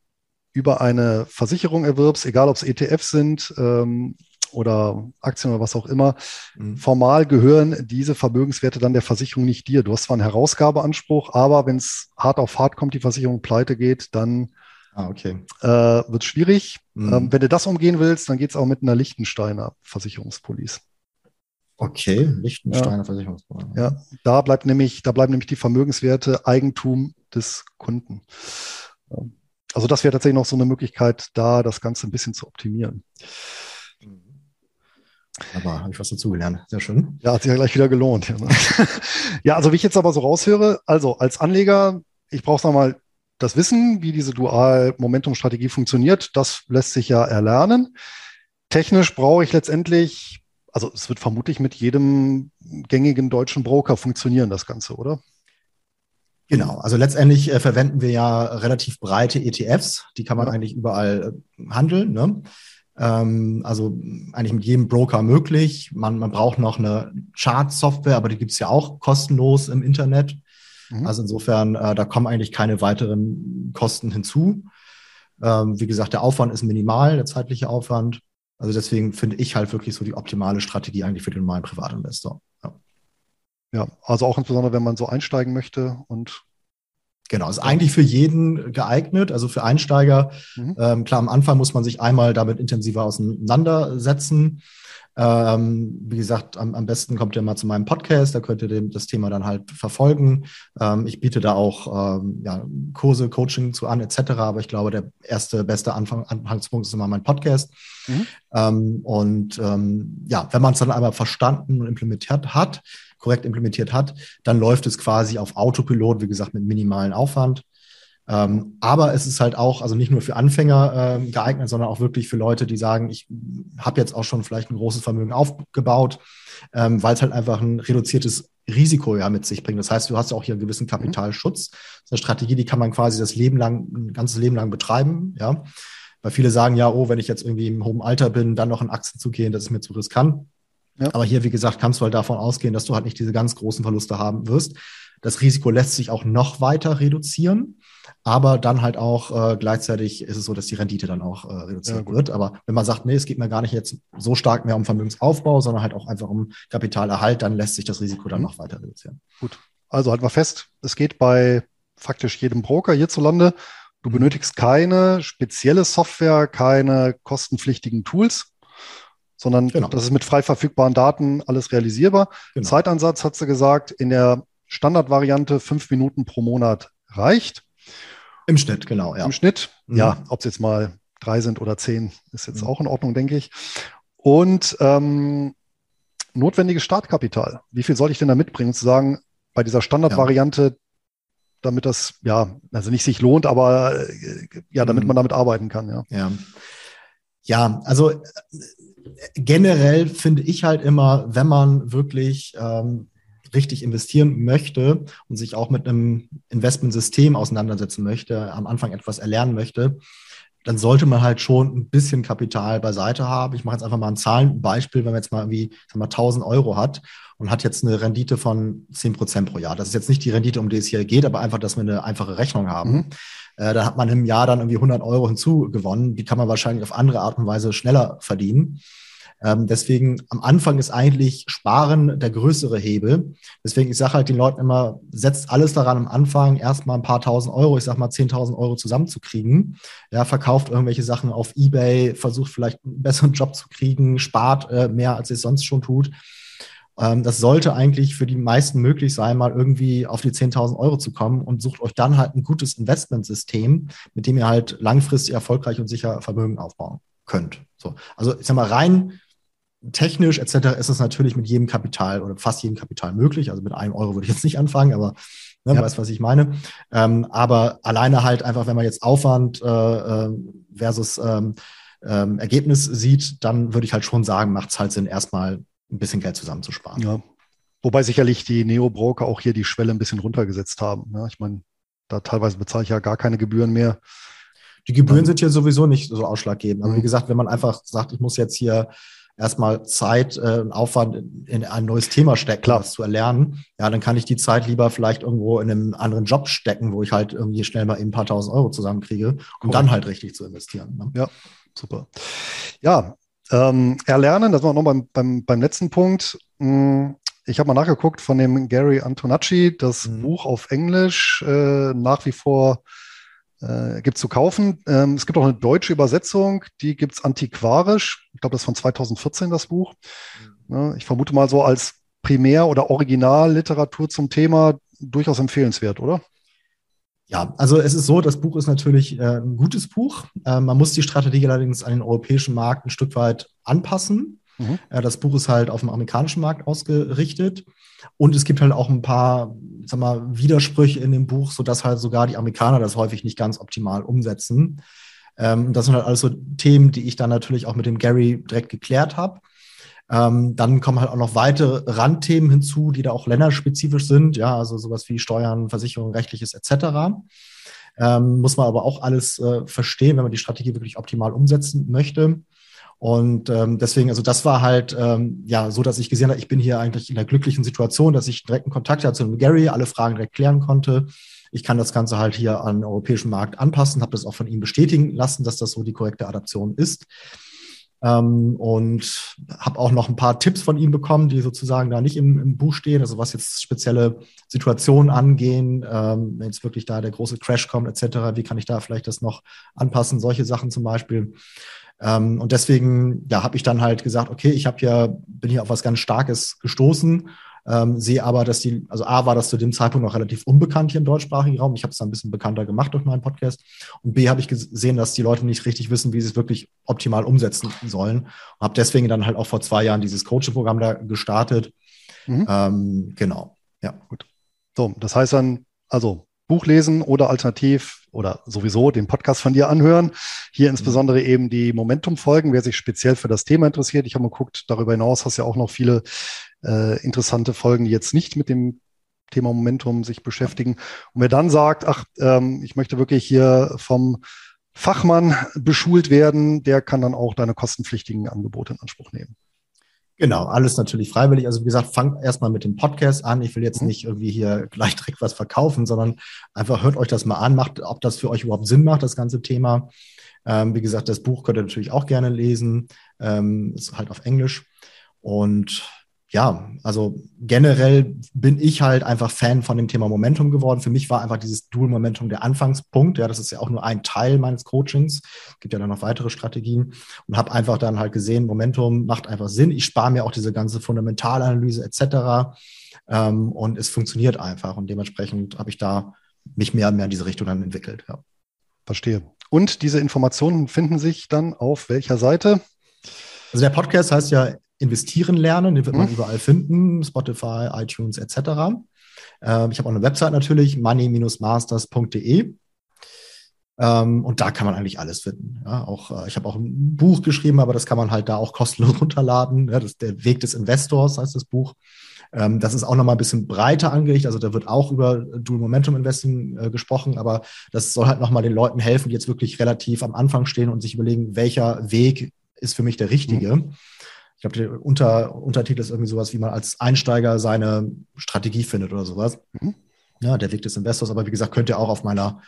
über eine Versicherung erwirbst, egal ob es ETFs sind ähm, oder Aktien oder was auch immer, mhm. formal gehören diese Vermögenswerte dann der Versicherung nicht dir. Du hast zwar einen Herausgabeanspruch, aber wenn es hart auf hart kommt, die Versicherung pleite geht, dann ah, okay. äh, wird es schwierig. Mhm. Ähm, wenn du das umgehen willst, dann geht es auch mit einer Lichtensteiner Versicherungspolice. Okay, Liechtensteiner ja. Versicherungsberater. Ja, da bleibt nämlich, da bleiben nämlich die Vermögenswerte Eigentum des Kunden. Also das wäre tatsächlich noch so eine Möglichkeit, da das Ganze ein bisschen zu optimieren. Aber habe ich was dazugelernt. Sehr schön. Ja, hat sich ja gleich wieder gelohnt. Ja, ne? ja, also wie ich jetzt aber so raushöre, also als Anleger, ich brauche mal das Wissen, wie diese Dual-Momentum-Strategie funktioniert. Das lässt sich ja erlernen. Technisch brauche ich letztendlich also es wird vermutlich mit jedem gängigen deutschen Broker funktionieren, das Ganze, oder? Genau, also letztendlich äh, verwenden wir ja relativ breite ETFs, die kann man ja. eigentlich überall äh, handeln. Ne? Ähm, also eigentlich mit jedem Broker möglich. Man, man braucht noch eine Chart-Software, aber die gibt es ja auch kostenlos im Internet. Mhm. Also insofern, äh, da kommen eigentlich keine weiteren Kosten hinzu. Ähm, wie gesagt, der Aufwand ist minimal, der zeitliche Aufwand. Also deswegen finde ich halt wirklich so die optimale Strategie eigentlich für den normalen Privatinvestor. Ja. ja, also auch insbesondere, wenn man so einsteigen möchte und Genau, ist eigentlich für jeden geeignet, also für Einsteiger. Mhm. Ähm, klar, am Anfang muss man sich einmal damit intensiver auseinandersetzen. Ähm, wie gesagt, am, am, besten kommt ihr mal zu meinem Podcast, da könnt ihr dem, das Thema dann halt verfolgen. Ähm, ich biete da auch ähm, ja, Kurse, Coaching zu an, etc. Aber ich glaube, der erste, beste Anfang, Anfangspunkt ist immer mein Podcast. Mhm. Ähm, und ähm, ja, wenn man es dann einmal verstanden und implementiert hat, korrekt implementiert hat, dann läuft es quasi auf Autopilot, wie gesagt, mit minimalen Aufwand. Ähm, aber es ist halt auch, also nicht nur für Anfänger ähm, geeignet, sondern auch wirklich für Leute, die sagen, ich habe jetzt auch schon vielleicht ein großes Vermögen aufgebaut, ähm, weil es halt einfach ein reduziertes Risiko ja mit sich bringt. Das heißt, du hast auch hier einen gewissen Kapitalschutz. Das ist eine Strategie, die kann man quasi das Leben lang, ein ganzes Leben lang betreiben, ja. Weil viele sagen ja, oh, wenn ich jetzt irgendwie im hohen Alter bin, dann noch in Aktien zu gehen, das ist mir zu riskant. Ja. Aber hier, wie gesagt, kannst du halt davon ausgehen, dass du halt nicht diese ganz großen Verluste haben wirst. Das Risiko lässt sich auch noch weiter reduzieren. Aber dann halt auch äh, gleichzeitig ist es so, dass die Rendite dann auch äh, reduziert ja, wird. Aber wenn man sagt, nee, es geht mir gar nicht jetzt so stark mehr um Vermögensaufbau, sondern halt auch einfach um Kapitalerhalt, dann lässt sich das Risiko dann mhm. noch weiter reduzieren. Gut. Also halten wir fest, es geht bei faktisch jedem Broker hierzulande. Du mhm. benötigst keine spezielle Software, keine kostenpflichtigen Tools, sondern genau. das ist mit frei verfügbaren Daten alles realisierbar. Genau. Zeitansatz, hat sie gesagt, in der Standardvariante fünf Minuten pro Monat reicht. Im Schnitt, genau, ja. Im Schnitt, mhm. ja, ob es jetzt mal drei sind oder zehn, ist jetzt mhm. auch in Ordnung, denke ich. Und ähm, notwendiges Startkapital. Wie viel soll ich denn da mitbringen, zu sagen, bei dieser Standardvariante, ja. damit das, ja, also nicht sich lohnt, aber äh, ja, damit mhm. man damit arbeiten kann, ja. Ja, ja also äh, generell finde ich halt immer, wenn man wirklich ähm, richtig investieren möchte und sich auch mit einem Investmentsystem auseinandersetzen möchte, am Anfang etwas erlernen möchte, dann sollte man halt schon ein bisschen Kapital beiseite haben. Ich mache jetzt einfach mal ein Zahlenbeispiel, wenn man jetzt mal irgendwie sag mal, 1000 Euro hat und hat jetzt eine Rendite von 10 Prozent pro Jahr. Das ist jetzt nicht die Rendite, um die es hier geht, aber einfach, dass wir eine einfache Rechnung haben. Mhm. Äh, da hat man im Jahr dann irgendwie 100 Euro hinzugewonnen. Die kann man wahrscheinlich auf andere Art und Weise schneller verdienen. Ähm, deswegen am Anfang ist eigentlich Sparen der größere Hebel. Deswegen, ich sage halt den Leuten immer, setzt alles daran am Anfang, erstmal ein paar tausend Euro, ich sag mal 10.000 Euro zusammenzukriegen. Ja, verkauft irgendwelche Sachen auf Ebay, versucht vielleicht einen besseren Job zu kriegen, spart äh, mehr, als ihr es sonst schon tut. Ähm, das sollte eigentlich für die meisten möglich sein, mal irgendwie auf die 10.000 Euro zu kommen und sucht euch dann halt ein gutes Investmentsystem, mit dem ihr halt langfristig erfolgreich und sicher Vermögen aufbauen könnt. So. Also ich sag mal, rein technisch etc. ist es natürlich mit jedem Kapital oder fast jedem Kapital möglich. Also mit einem Euro würde ich jetzt nicht anfangen, aber ne, ja. weißt, was ich meine. Ähm, aber alleine halt einfach, wenn man jetzt Aufwand äh, äh versus ähm, ähm, Ergebnis sieht, dann würde ich halt schon sagen, macht es halt Sinn, erstmal ein bisschen Geld zusammenzusparen. Ja. Wobei sicherlich die Neo-Broker auch hier die Schwelle ein bisschen runtergesetzt haben. Ja, ich meine, da teilweise bezahle ich ja gar keine Gebühren mehr. Die Gebühren sind hier sowieso nicht so ausschlaggebend. Also wie mhm. gesagt, wenn man einfach sagt, ich muss jetzt hier erstmal Zeit äh, und Aufwand in, in, ein neues Thema stecken, Klar. das zu erlernen, ja, dann kann ich die Zeit lieber vielleicht irgendwo in einem anderen Job stecken, wo ich halt irgendwie schnell mal eben ein paar tausend Euro zusammenkriege, um cool. dann halt richtig zu investieren. Ne? Ja, super. Ja, ähm, erlernen, das war noch beim, beim, beim letzten Punkt. Hm, ich habe mal nachgeguckt von dem Gary Antonacci, das mhm. Buch auf Englisch äh, nach wie vor äh, gibt es zu kaufen. Ähm, es gibt auch eine deutsche Übersetzung, die gibt es antiquarisch. Ich glaube, das ist von 2014 das Buch. Mhm. Ja, ich vermute mal so als Primär- oder Originalliteratur zum Thema durchaus empfehlenswert, oder? Ja, also es ist so, das Buch ist natürlich äh, ein gutes Buch. Äh, man muss die Strategie allerdings an den europäischen Markt ein Stück weit anpassen. Mhm. Äh, das Buch ist halt auf dem amerikanischen Markt ausgerichtet. Und es gibt halt auch ein paar, sag mal, Widersprüche in dem Buch, sodass halt sogar die Amerikaner das häufig nicht ganz optimal umsetzen. Ähm, das sind halt alles so Themen, die ich dann natürlich auch mit dem Gary direkt geklärt habe. Ähm, dann kommen halt auch noch weitere Randthemen hinzu, die da auch länderspezifisch sind, ja, also sowas wie Steuern, Versicherung, rechtliches etc. Ähm, muss man aber auch alles äh, verstehen, wenn man die Strategie wirklich optimal umsetzen möchte. Und ähm, deswegen, also das war halt ähm, ja so, dass ich gesehen habe, ich bin hier eigentlich in der glücklichen Situation, dass ich direkten Kontakt hatte zu Gary, alle Fragen direkt klären konnte. Ich kann das Ganze halt hier an den europäischen Markt anpassen, habe das auch von ihm bestätigen lassen, dass das so die korrekte Adaption ist. Ähm, und habe auch noch ein paar Tipps von ihm bekommen, die sozusagen da nicht im, im Buch stehen, also was jetzt spezielle Situationen angehen, ähm, wenn jetzt wirklich da der große Crash kommt etc., wie kann ich da vielleicht das noch anpassen, solche Sachen zum Beispiel. Ähm, und deswegen, ja, habe ich dann halt gesagt, okay, ich habe hier, bin hier auf was ganz Starkes gestoßen, ähm, sehe aber, dass die, also A war das zu dem Zeitpunkt noch relativ unbekannt hier im deutschsprachigen Raum. Ich habe es dann ein bisschen bekannter gemacht durch meinen Podcast. Und B habe ich gesehen, dass die Leute nicht richtig wissen, wie sie es wirklich optimal umsetzen sollen. Und habe deswegen dann halt auch vor zwei Jahren dieses Coaching-Programm da gestartet. Mhm. Ähm, genau. Ja, gut. So, das heißt dann, also Buch lesen oder alternativ oder sowieso den Podcast von dir anhören. Hier mhm. insbesondere eben die Momentum-Folgen, wer sich speziell für das Thema interessiert. Ich habe mal geguckt, darüber hinaus hast du ja auch noch viele äh, interessante Folgen, die jetzt nicht mit dem Thema Momentum sich beschäftigen. Und wer dann sagt, ach, ähm, ich möchte wirklich hier vom Fachmann beschult werden, der kann dann auch deine kostenpflichtigen Angebote in Anspruch nehmen. Genau, alles natürlich freiwillig. Also wie gesagt, fangt erstmal mit dem Podcast an. Ich will jetzt mhm. nicht irgendwie hier gleich direkt was verkaufen, sondern einfach hört euch das mal an, macht, ob das für euch überhaupt Sinn macht, das ganze Thema. Ähm, wie gesagt, das Buch könnt ihr natürlich auch gerne lesen. Ähm, ist halt auf Englisch. Und ja, also generell bin ich halt einfach Fan von dem Thema Momentum geworden. Für mich war einfach dieses Dual Momentum der Anfangspunkt. Ja, das ist ja auch nur ein Teil meines Coachings. Es gibt ja dann noch weitere Strategien und habe einfach dann halt gesehen, Momentum macht einfach Sinn. Ich spare mir auch diese ganze Fundamentalanalyse etc. Ähm, und es funktioniert einfach und dementsprechend habe ich da mich mehr und mehr in diese Richtung dann entwickelt. Ja. Verstehe. Und diese Informationen finden sich dann auf welcher Seite? Also der Podcast heißt ja investieren lernen. Den wird man mhm. überall finden, Spotify, iTunes etc. Ähm, ich habe auch eine Website natürlich, money-masters.de. Ähm, und da kann man eigentlich alles finden. Ja, auch, äh, ich habe auch ein Buch geschrieben, aber das kann man halt da auch kostenlos runterladen. Ja, das der Weg des Investors, heißt das Buch. Ähm, das ist auch nochmal ein bisschen breiter angelegt. Also da wird auch über Dual Momentum Investing äh, gesprochen, aber das soll halt nochmal den Leuten helfen, die jetzt wirklich relativ am Anfang stehen und sich überlegen, welcher Weg ist für mich der richtige. Mhm ich glaube, der Unter, Untertitel ist irgendwie sowas, wie man als Einsteiger seine Strategie findet oder sowas. Mhm. Ja, der Weg des Investors. Aber wie gesagt, könnt ihr auch auf meiner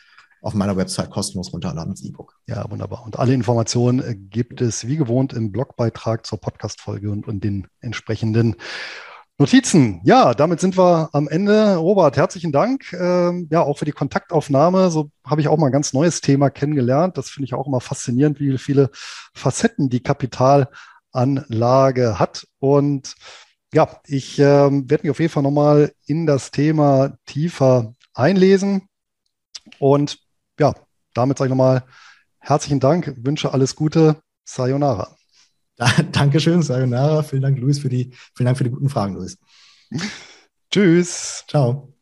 auf meiner Website kostenlos runterladen als E-Book. Ja, wunderbar. Und alle Informationen äh, gibt es wie gewohnt im Blogbeitrag zur Podcast-Folge und, und den entsprechenden Notizen. Ja, damit sind wir am Ende. Robert, herzlichen Dank. Ähm, ja, auch für die Kontaktaufnahme. So habe ich auch mal ein ganz neues Thema kennengelernt. Das finde ich auch immer faszinierend, wie viele Facetten die Kapitalanlage hat. Und ja, ich ähm, werde mich auf jeden Fall nochmal in das Thema tiefer einlesen. Und ja, damit sage ich nochmal herzlichen Dank, wünsche alles Gute. Sayonara. Dankeschön, Sayonara. Vielen Dank, Luis, für die, vielen Dank für die guten Fragen, Luis. Tschüss. Ciao.